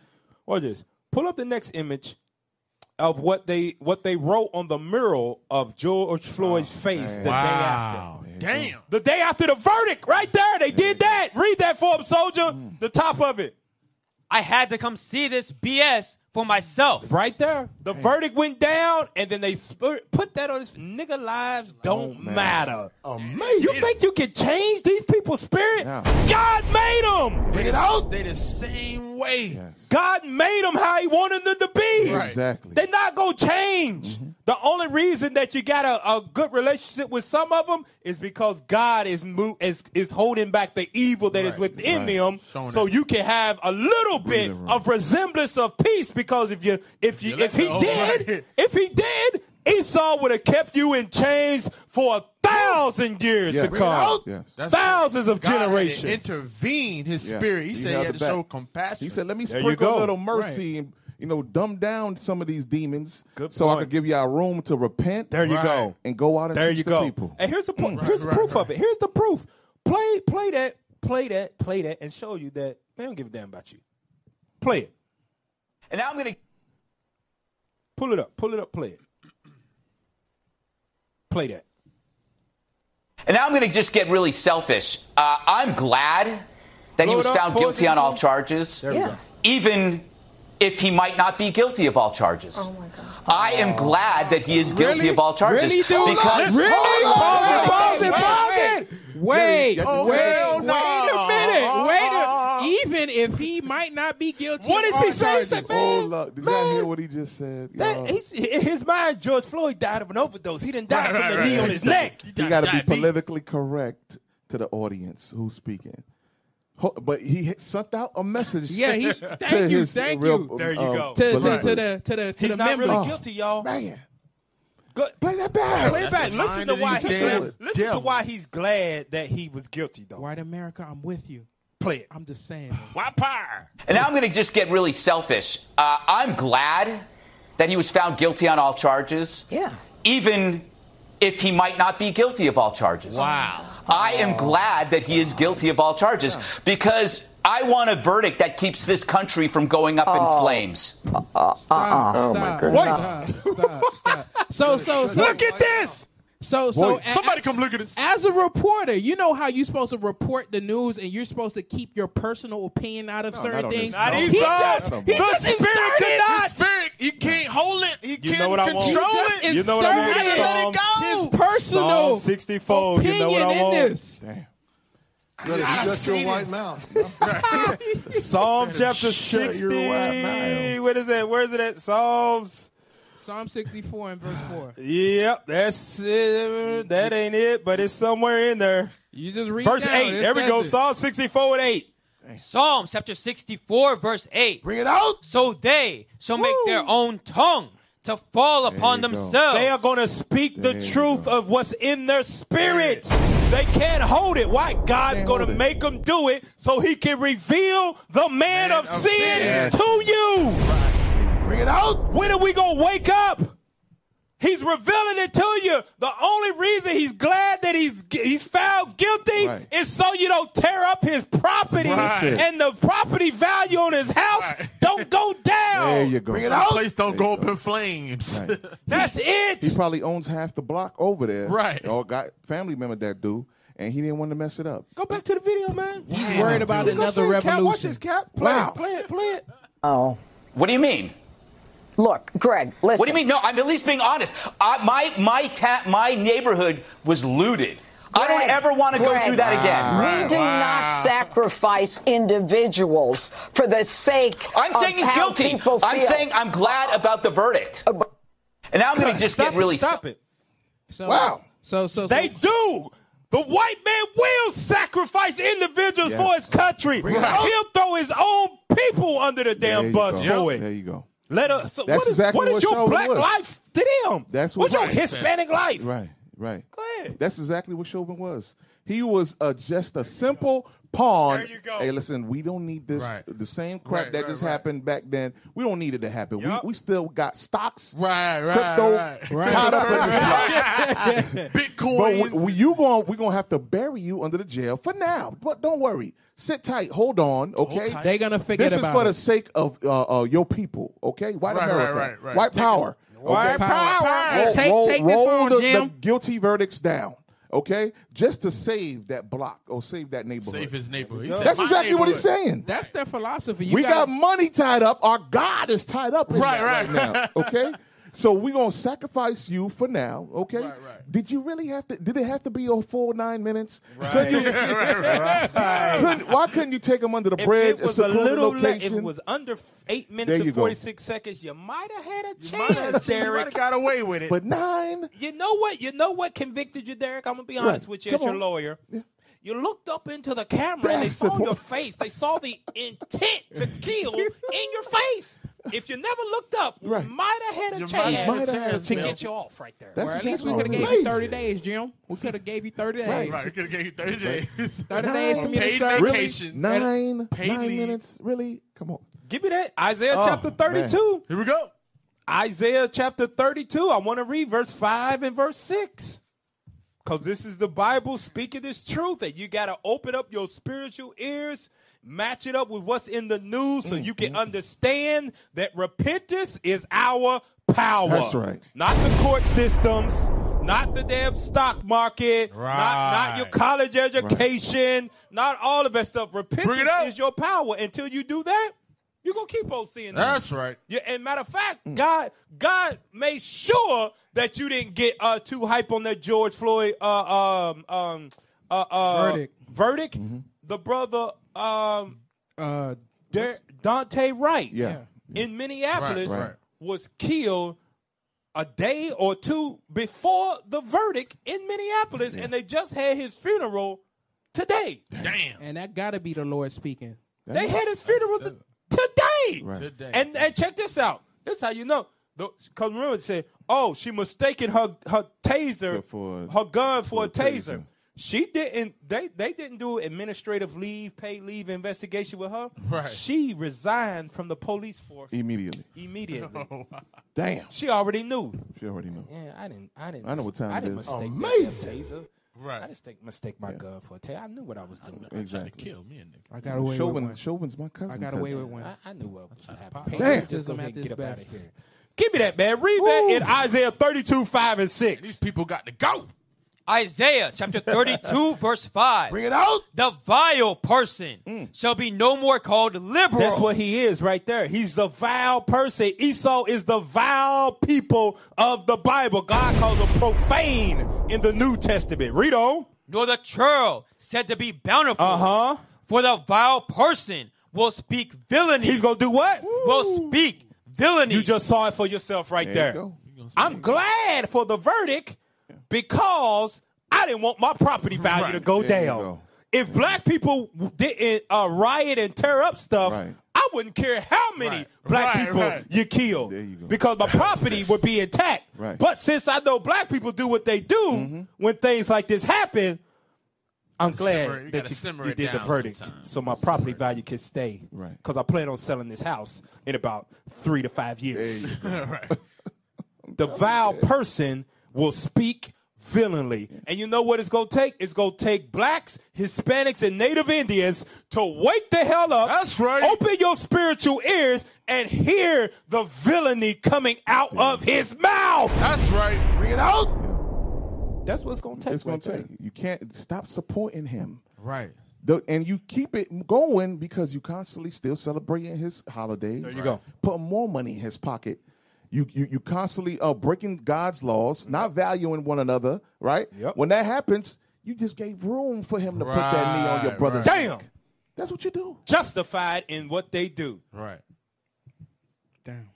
Watch this. Pull up the next image of what they what they wrote on the mural of George oh, Floyd's face the day after. Damn. The day after the verdict, right there. They did that. Read that for him, soldier. Mm. The top of it. I had to come see this BS for myself. Right there. The verdict went down, and then they sp- put that on this nigga lives oh, don't matter. Amazing. You think you can change these people's spirit? Yeah. God made them. They the, they the same way. God made them how He wanted them to be. Right. Exactly. They're not gonna change. Mm-hmm. The only reason that you got a, a good relationship with some of them is because God is mo- is, is holding back the evil that is Right. within Right. them, Showing so that. you can have a little bit Breathing room. of resemblance of peace. Because if you if you You if he did right. if he did, Esau would have kept you in chains for a thousand years Yes. to come. Yes. Thousands of God to generations. intervene his Yeah. spirit. He, He said he held had it to show compassion. He said, "Let me There sprinkle a little mercy and you know dumb down some of these demons, Good so I point. could give y'all room to repent. There you Right. go. and go out and There teach you the go. people. And here's the pro- Right, here's the right, proof right. of it. Here's the proof. Play play that, play that, play that, and show you that they don't give a damn about you. Play it. And now I'm going to Pull it up. Pull it up. Play it. Play that. and now I'm going to just get really selfish. Uh, I'm glad that he Blow was up, found guilty on all charges, There we go. even if he might not be guilty of all charges. Oh my God. I am glad that he is guilty Really? of all charges Really, dude? because Really? Pause it, Wait, pause it, wait, pause wait, it. Wait, Yeah, wait, hell wait a minute. Uh-huh. Wait a Even if he might not be guilty What of does he all say? He charges. said, man, Hold up. Did y'all man, hear what he just said? that- he's, in his mind, George Floyd died of an overdose. He didn't die Right, from right, the right. knee on his neck. you got to be politically correct to the audience who's speaking. Ho- But he sent out a message. Yeah, he- to thank you, thank real, you. There you um, go. To, to, believers. to the to the to He's the not members. really Oh. guilty, y'all. man. Play that back. Play it back. Listen to why in he his damn glad, listen to why he's glad that he was guilty though. White America, I'm with you. Play it. I'm just saying. This. Why power? And now I'm going to just get really selfish. Uh, I'm glad that he was found guilty on all charges. Yeah. Even if he might not be guilty of all charges. Wow. I am oh. glad that he is guilty of all charges because I want a verdict that keeps this country from going up in oh. flames. Uh, uh, uh, stop, Oh, stop, my stop, stop, stop. So, so, so, Look at this. So, so, Boy, somebody come look at this. As a reporter, you know how you're supposed to report the news, and you're supposed to keep your personal opinion out of not certain on this. things. Not Not No. even. He just, No. he the just spirit inserted- cannot. Spirit, he can't hold it. He You can't know what I want? control it. You know what I want? Let it go. His personal Psalm 64. opinion You know what I in this. Damn. Good, shut your white mouth. Psalm chapter 60. What is that? Where is it at? Psalms. Psalm 64 and verse 4. Yep, that's it. That ain't it, but it's somewhere in there. You just read Verse down, 8. it There we says go. it. Psalm 64 and 8. Psalm chapter 64, verse 8. Bring it out. So they shall make their own tongue to fall upon you go. themselves. They are going to speak the There you truth go. of what's in their spirit. They can't hold it. Why? God's Can't going to it. make them do it so he can reveal the man, of, of sin, sin. to you. Bring it out. When are we going to wake up? He's revealing it to you. The only reason he's glad that he's he's found guilty Right. is so you don't tear up his property Right. and the property value on his house Right. don't go down. There you go. Bring it out. place don't There go up in flames. Right. That's it. He probably owns half the block over there. Right. Or got family member that do, and he didn't want to mess it up. Go back to the video, man. He's worried about Go another say it, Cap. revolution. Watch this, Cap. Play Wow. it, play it, play it. Oh. What do you mean? Look, Greg, listen. What do you mean? No, I'm at least being honest. I, my my ta- my neighborhood was looted. I don't ever want to go through that again. We do not sacrifice individuals for the sake I'm of saying he's how guilty. people I'm saying I'm glad about the verdict. Uh, and now I'm going to just stop get really. Stop it. So, Wow. So, so, so They do. The white man will sacrifice individuals Yes. for his country. He'll throw his own people under the damn bus go. for it. There you go. Let us. So That's what is, exactly what is what your black was. life to them? That's What's what your Hispanic life? Right, right. Go ahead. That's exactly what Chauvin was. He was uh, just a simple pawn. There you go. Hey, listen, we don't need this. Right. The same crap Right, that right, just right. happened back then. We don't need it to happen. Yup. We, we still got stocks, right, right, crypto, right. tied up in this block. Bitcoin. But we, we- you going we're gonna have to bury you under the jail for now. But don't worry. Sit tight. Hold on. Okay. tight. They're gonna forget This is about for it. the sake of uh, uh, your people. Okay. White Right, right, America. right, right. White Take power. White okay? power. Roll, Take- roll- take this roll phone, the, the Jim. guilty verdicts down. Okay, just to save that block or save that neighborhood. Save his neighborhood. He That's "My exactly what he's saying. That's their philosophy. You we got gotta- money tied up. Our God is tied up in Right, that right, right. now. Okay, so we're gonna sacrifice you for now. Okay. Right, right. Did you really have to? Did it have to be a full nine minutes? Right. Couldn't you- Right. couldn't- why couldn't you take them under the If bridge? it was a a secluded little, le- if it was under eight minutes you and go. forty six seconds, you might have had a You have- chance, you Derek. have got away with it. but nine. You know what? You know what convicted you, Derek? I'm gonna be honest Right. with you Come as your on. lawyer. Yeah. You looked up into the camera and they That's the saw your face. They saw the intent to kill in your face. If you never looked up, Right. you might have had a You chance, had a chance, to Bill. get you off right there. That's Or at least we could have gave you 30 days, Jim. We could have gave you 30 days. Right. Right, we could have gave you 30 days. 30 days Nine- community Paid service. Really? vacation. Nine, Paid nine leave. minutes? Really? Come on. Give me that. Isaiah Oh, chapter 32. Here we go. Isaiah chapter 32. I want to read verse 5 and verse 6. Because this is the Bible speaking this truth, and you got to open up your spiritual ears, match it up with what's in the news so you Mm-hmm. can understand that repentance is our power. That's right. Not the court systems, not the damn stock market, not, not your college education, not all of that stuff. Repentance is your power. Until you do that, you're going to keep on seeing that. That's right. Yeah, and matter of fact, Mm. God God made sure that you didn't get uh, too hype on that George Floyd uh, um, um, uh, uh, Verdict. Verdict. Mm-hmm. The brother um, Uh, Da- Daunte Wright Yeah. in Minneapolis Right, right. was killed a day or two before the verdict in Minneapolis, and they just had his funeral today. Damn. and that got to be the Lord speaking. They had his funeral th- today. Right. Today. And and check this out. This is how you know. Because remember, it said oh, she mistaken her her taser For- her gun for, for a a taser. taser. She didn't. They they didn't do administrative leave, paid leave investigation with her. Right. She resigned from the police force Immediately. immediately. Oh, Damn. She already knew. She already knew. Yeah, I didn't. I didn't. I know what time I it didn't is. mistake Amazing. Right. I just think mistake my gun for a taser. I knew what I was doing. Exactly. Kill me, a nigga. I got away with one. Chauvin's my cousin. I got away cousin. with one. I, I knew what was happening. Damn. Patriotism Patriotism at at get its up out of here. Give me that, man. Read that in Isaiah 32, 5 and 6. These people got to go. Isaiah chapter 32, verse 5. Bring it out. The vile person shall be no more called liberal. That's what he is right there. He's the vile person. Esau is the vile people of the Bible. God calls them profane in the New Testament. Read on. Nor the churl said to be bountiful. Uh huh. For the vile person will speak villainy. He's going to do what? will speak villainy. You just saw it for yourself right There there. you go. I'm glad for the verdict because I didn't want my property value Right. to go There down. go. If black people didn't uh, riot and tear up stuff, Right. I wouldn't care how many Right. black Right, people right. you killed There you because my property would be intact. Right. But since I know black people do what they do when things like this happen, I'm glad simmer- you that you, you did the verdict sometimes. so my property value can stay. Right. Because I plan on selling this house in about three to five years. There you go. right. the vile person will speak villainly. And you know what it's going to take? It's going to take blacks, Hispanics, and Native Indians to wake the hell up. That's right. Open your spiritual ears and hear the villainy coming out of his mouth. That's right. Bring it out. That's what it's going to take. It's going right to there. take. You can't stop supporting him. Right. The, and you keep it going because you constantly still celebrating his holidays. There you go. Put more money in his pocket. You you, you constantly uh, breaking God's laws, not valuing one another. Right. Yep. When that happens, you just gave room for him to put that knee on your Right, brother's right. neck. Damn. That's what you do. Justified in what they do. Right. Damn.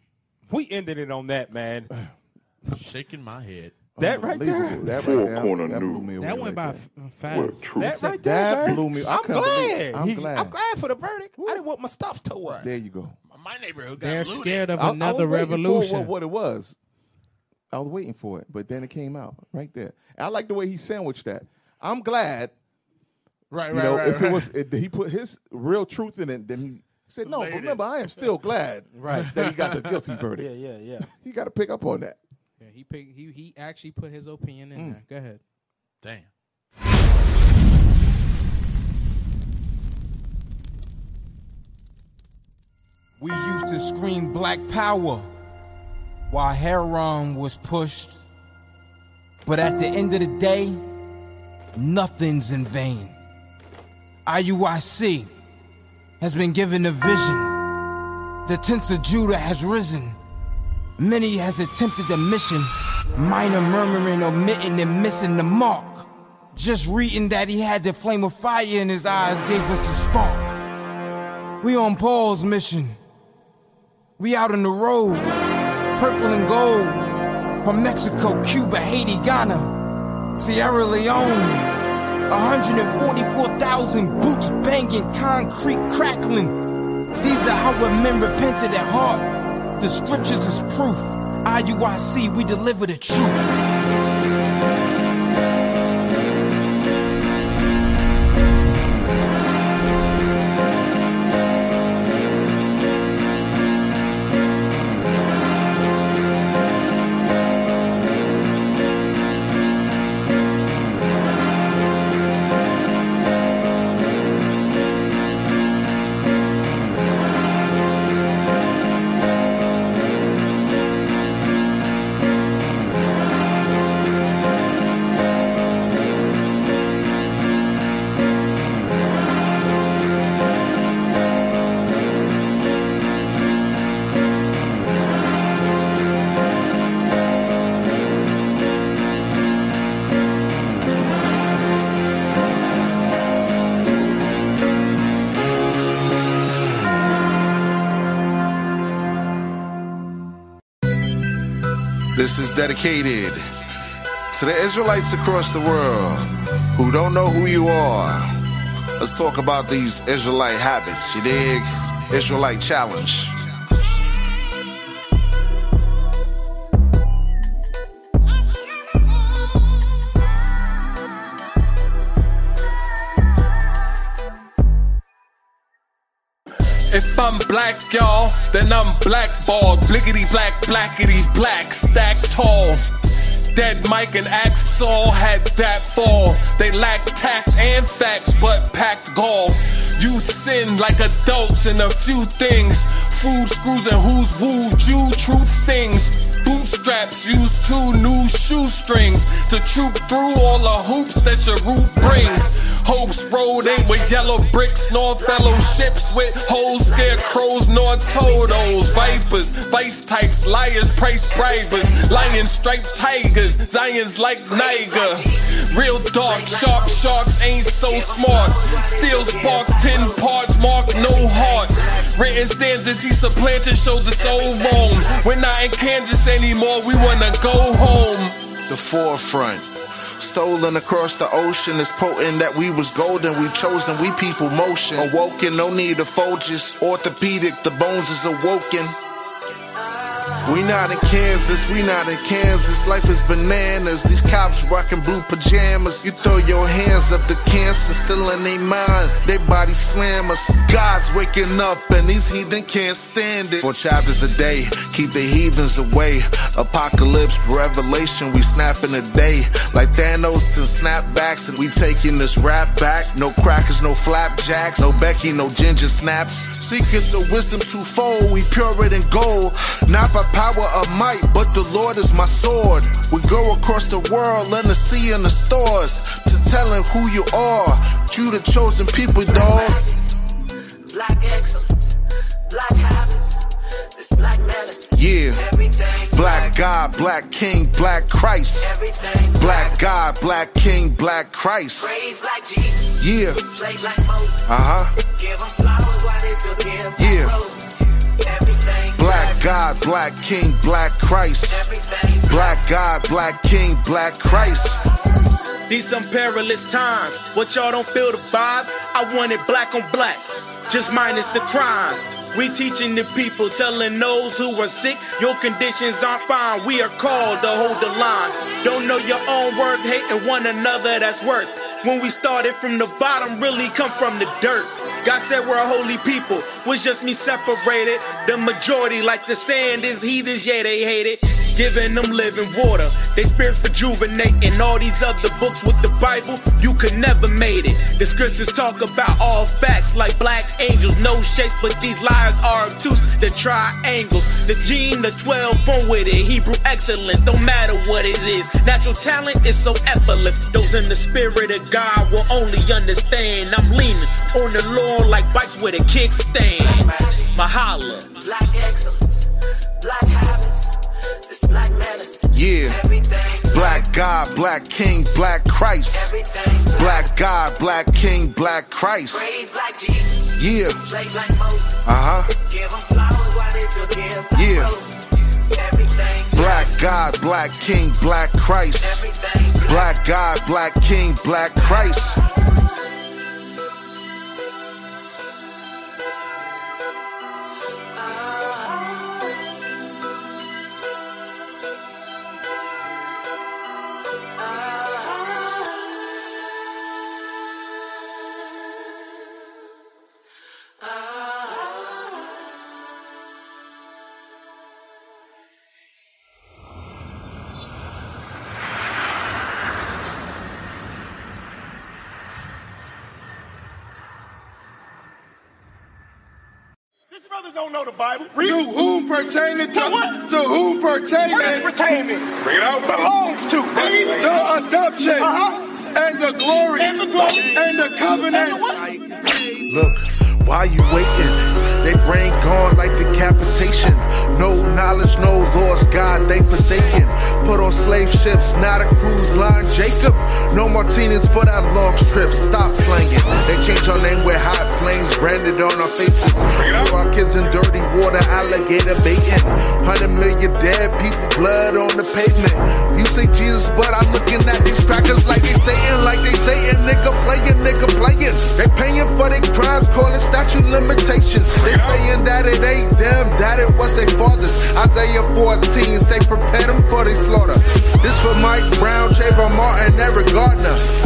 We ended it on that, man. Shaking my head. That right there. Unbelievable. That Four right there. corner that blew new. me away That went right by there. f- fast. What truth? That right there. That man. blew me- I I'm glad. I'm He- glad. I'm glad for the verdict. I didn't want my stuff tore up. There you go. My neighborhood got They're looted. scared of I- I was another waiting for revolution. What, what it was. I was waiting for it, but then it came out right there. I like the way he sandwiched that. I'm glad. Right, You right, know, right. if right. it was, if he put his real truth in it, then he said, "No, but remember, I am still glad Right. that he got the guilty verdict." yeah, yeah. yeah. he got to pick up on that. Yeah, he picked, he he actually put his opinion in Mm. there. Go ahead. Damn. We used to scream black power while heroin was pushed. But at the end of the day, nothing's in vain. IUIC has been given a vision. The tents of Judah has risen. Many has attempted the mission, minor murmuring, omitting, and missing the mark. Just reading that he had the flame of fire in his eyes gave us the spark. We on Paul's mission. We out on the road, purple and gold, from Mexico, Cuba, Haiti, Ghana, Sierra Leone. 144,000 boots banging, concrete crackling. These are how our men repented at heart. The scriptures is proof. IUIC, we deliver the truth. Dedicated to the Israelites across the world who don't know who you are. Let's talk about these Israelite habits, you dig? Israelite challenge. Black, y'all, then I'm blackballed. Blickety black, blackety black, stacked tall. Dead Mike and Axe all had that fall. They lack tact and facts, but packed gall. You sin like adults in a few things. Food screws and who's wooed you, truth stings. Bootstraps use two new shoestrings to troop through all the hoops that your root brings. Hopes Road ain't with yellow bricks, nor fellowships with holes, scarecrows, nor totos. Vipers, vice types, liars, price bribers, lion striped tigers, Zions like Niger. Real dark, sharp sharks ain't so smart. Steel sparks, ten parts, mark no heart. Written stanzas, he supplanted, shows it's so wrong. We're not in Kansas anymore, we wanna go home. The forefront. Stolen across the ocean, it's potent that we was golden. We chosen, we people motion. Awoken, no need of Folgers. Orthopedic, the bones is awoken. We not in Kansas, we not in Kansas. Life is bananas. These cops rocking blue pajamas. You throw your hands up to cancer, still in their mind. They body slam us. God's waking up, and these heathen can't stand it. Four chapters a day, keep the heathens away. Apocalypse, revelation, we snapping a day. Like Thanos and snapbacks, and we taking this rap back. No crackers, no flapjacks, no Becky, no ginger snaps. Secrets of wisdom twofold, we purer than gold. Not by power of might, but the Lord is my sword. We go across the world, in the sea and the stores, to telling who you are. You the chosen people, dog. Black excellence, black habits, this black medicine. Yeah. Everything. Black God, black King, black Christ. Everything. Black God, black King, black Christ. Praise like Jesus. Yeah. Play like. Uh huh. Give them flowers while they still give Yeah. Black God, black King, black Christ. Black God, black King, black Christ. These some perilous times. What y'all don't feel the vibes? I want it black on black, just minus the crimes. We teaching the people, telling those who are sick, your conditions aren't fine. We are called to hold the line. Don't know your own worth, hating one another, that's worth. When we started from the bottom, really come from the dirt. God said we're a holy people, was just me separated. The majority, like the sand, is heathens, yeah, they hate it. Giving them living water, they spirits rejuvenating. All these other books with the Bible, you could never made it. The scriptures talk about all facts like black angels, no shapes, but these lies are obtuse. The triangles, the gene, the 12 born with it. Hebrew excellence, don't matter what it is. Natural talent is so effortless. Those in the spirit of God will only understand. I'm leaning on the Lord like bikes with a kickstand. Mahala. Black excellence, black habits, this black medicine. Yeah. Black God, black King, black Christ. Black God, black King, black Christ. Like Yeah. Like Uh huh. Give them flowers while they still give Yeah. Everything. Black God, black King, black Christ. Black God, black King, black Christ. Brothers don't know the Bible. To whom pertaining to, to whom pertaining What is pertaining? Bring it out. Belongs to. Read. the adoption Uh-huh. and the glory And the glory. and the covenant. Look, why you waiting? They brain gone like decapitation. No knowledge, no laws, God, they forsaken. Put on slave ships, not a cruise line, Jacob. No martinis for that long trip, stop playing. They change our name with hot flames branded on our faces. Throw our kids in dirty water, alligator baiting. Hundred million dead people, blood on the pavement. You say Jesus, but I'm looking at these crackers like they Satan, like they Satan. Nigga playing, nigga playing. They paying for their crimes, calling statute limitations. They saying that it ain't them, that it was their fathers. Isaiah 14 say prepare them for their slaughter. This for Mike Brown, Trayvon Martin, Eric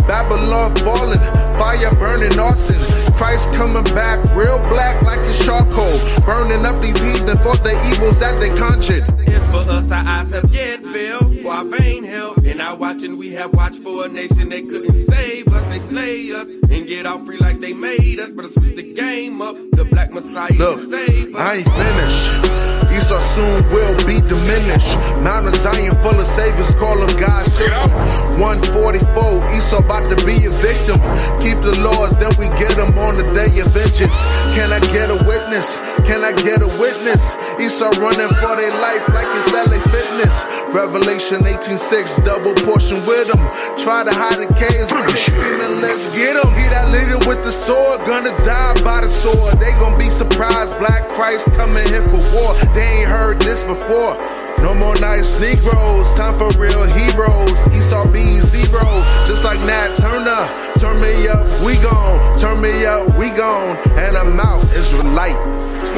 Babylon falling, fire burning arson. Christ coming back, real black like the charcoal. Burning up these heathen for the evils that they conjured. It's for us, our eyes have yet for our vain And our watching, we have watched for a nation they couldn't save us. They slay us and get all free like they made us. But I switch the game up. The black messiah Look, can save us. I ain't finished. Esau soon will be diminished. Mount Zion full of saviors, call them God's children. 144, Esau about to be a victim. Keep the laws, then we get them on the day of vengeance. Can I get a witness? Can I get a witness? Esau running for their life like it's LA Fitness. Revelation 18:6, double portion with them. Try to hide the caves, but let's get them. He that leader with the sword, gonna die by the sword. They gonna be surprised, Black Christ coming here for war. They ain't heard this before. No more nice Negroes, time for real heroes. Esau be zero, just like Nat Turner. Turn me up, we gone. Turn me up, we gone. And I'm out, Israelite.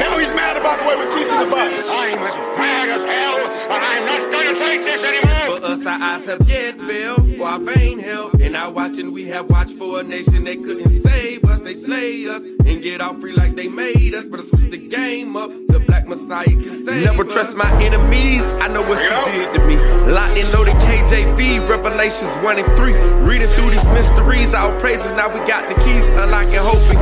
Now he's mad about the way we're teaching the Bible. I'm as mad as hell, and I'm not gonna take this anymore. For us, our eyes have yet failed, for our vain help. And our watching, we have watched for a nation they couldn't save us. They slay us and get off free like they made us. But I switch the game up. The black messiah can save Never us. trust my enemies. I know what you did to me. Locked and loaded KJV, Revelations 1 and 3. Reading through these mysteries, our praises. Now we got the keys, unlocking hope and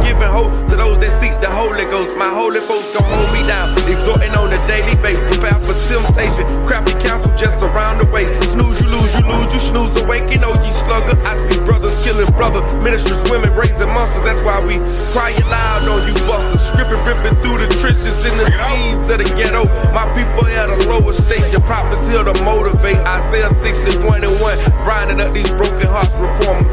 crying loud on you busters. Scripping, ripping through the trenches in the scenes of the ghetto. My people at a lower state, the prophets here to motivate. Isaiah 61 and 1, grinding up these broken hearts, reform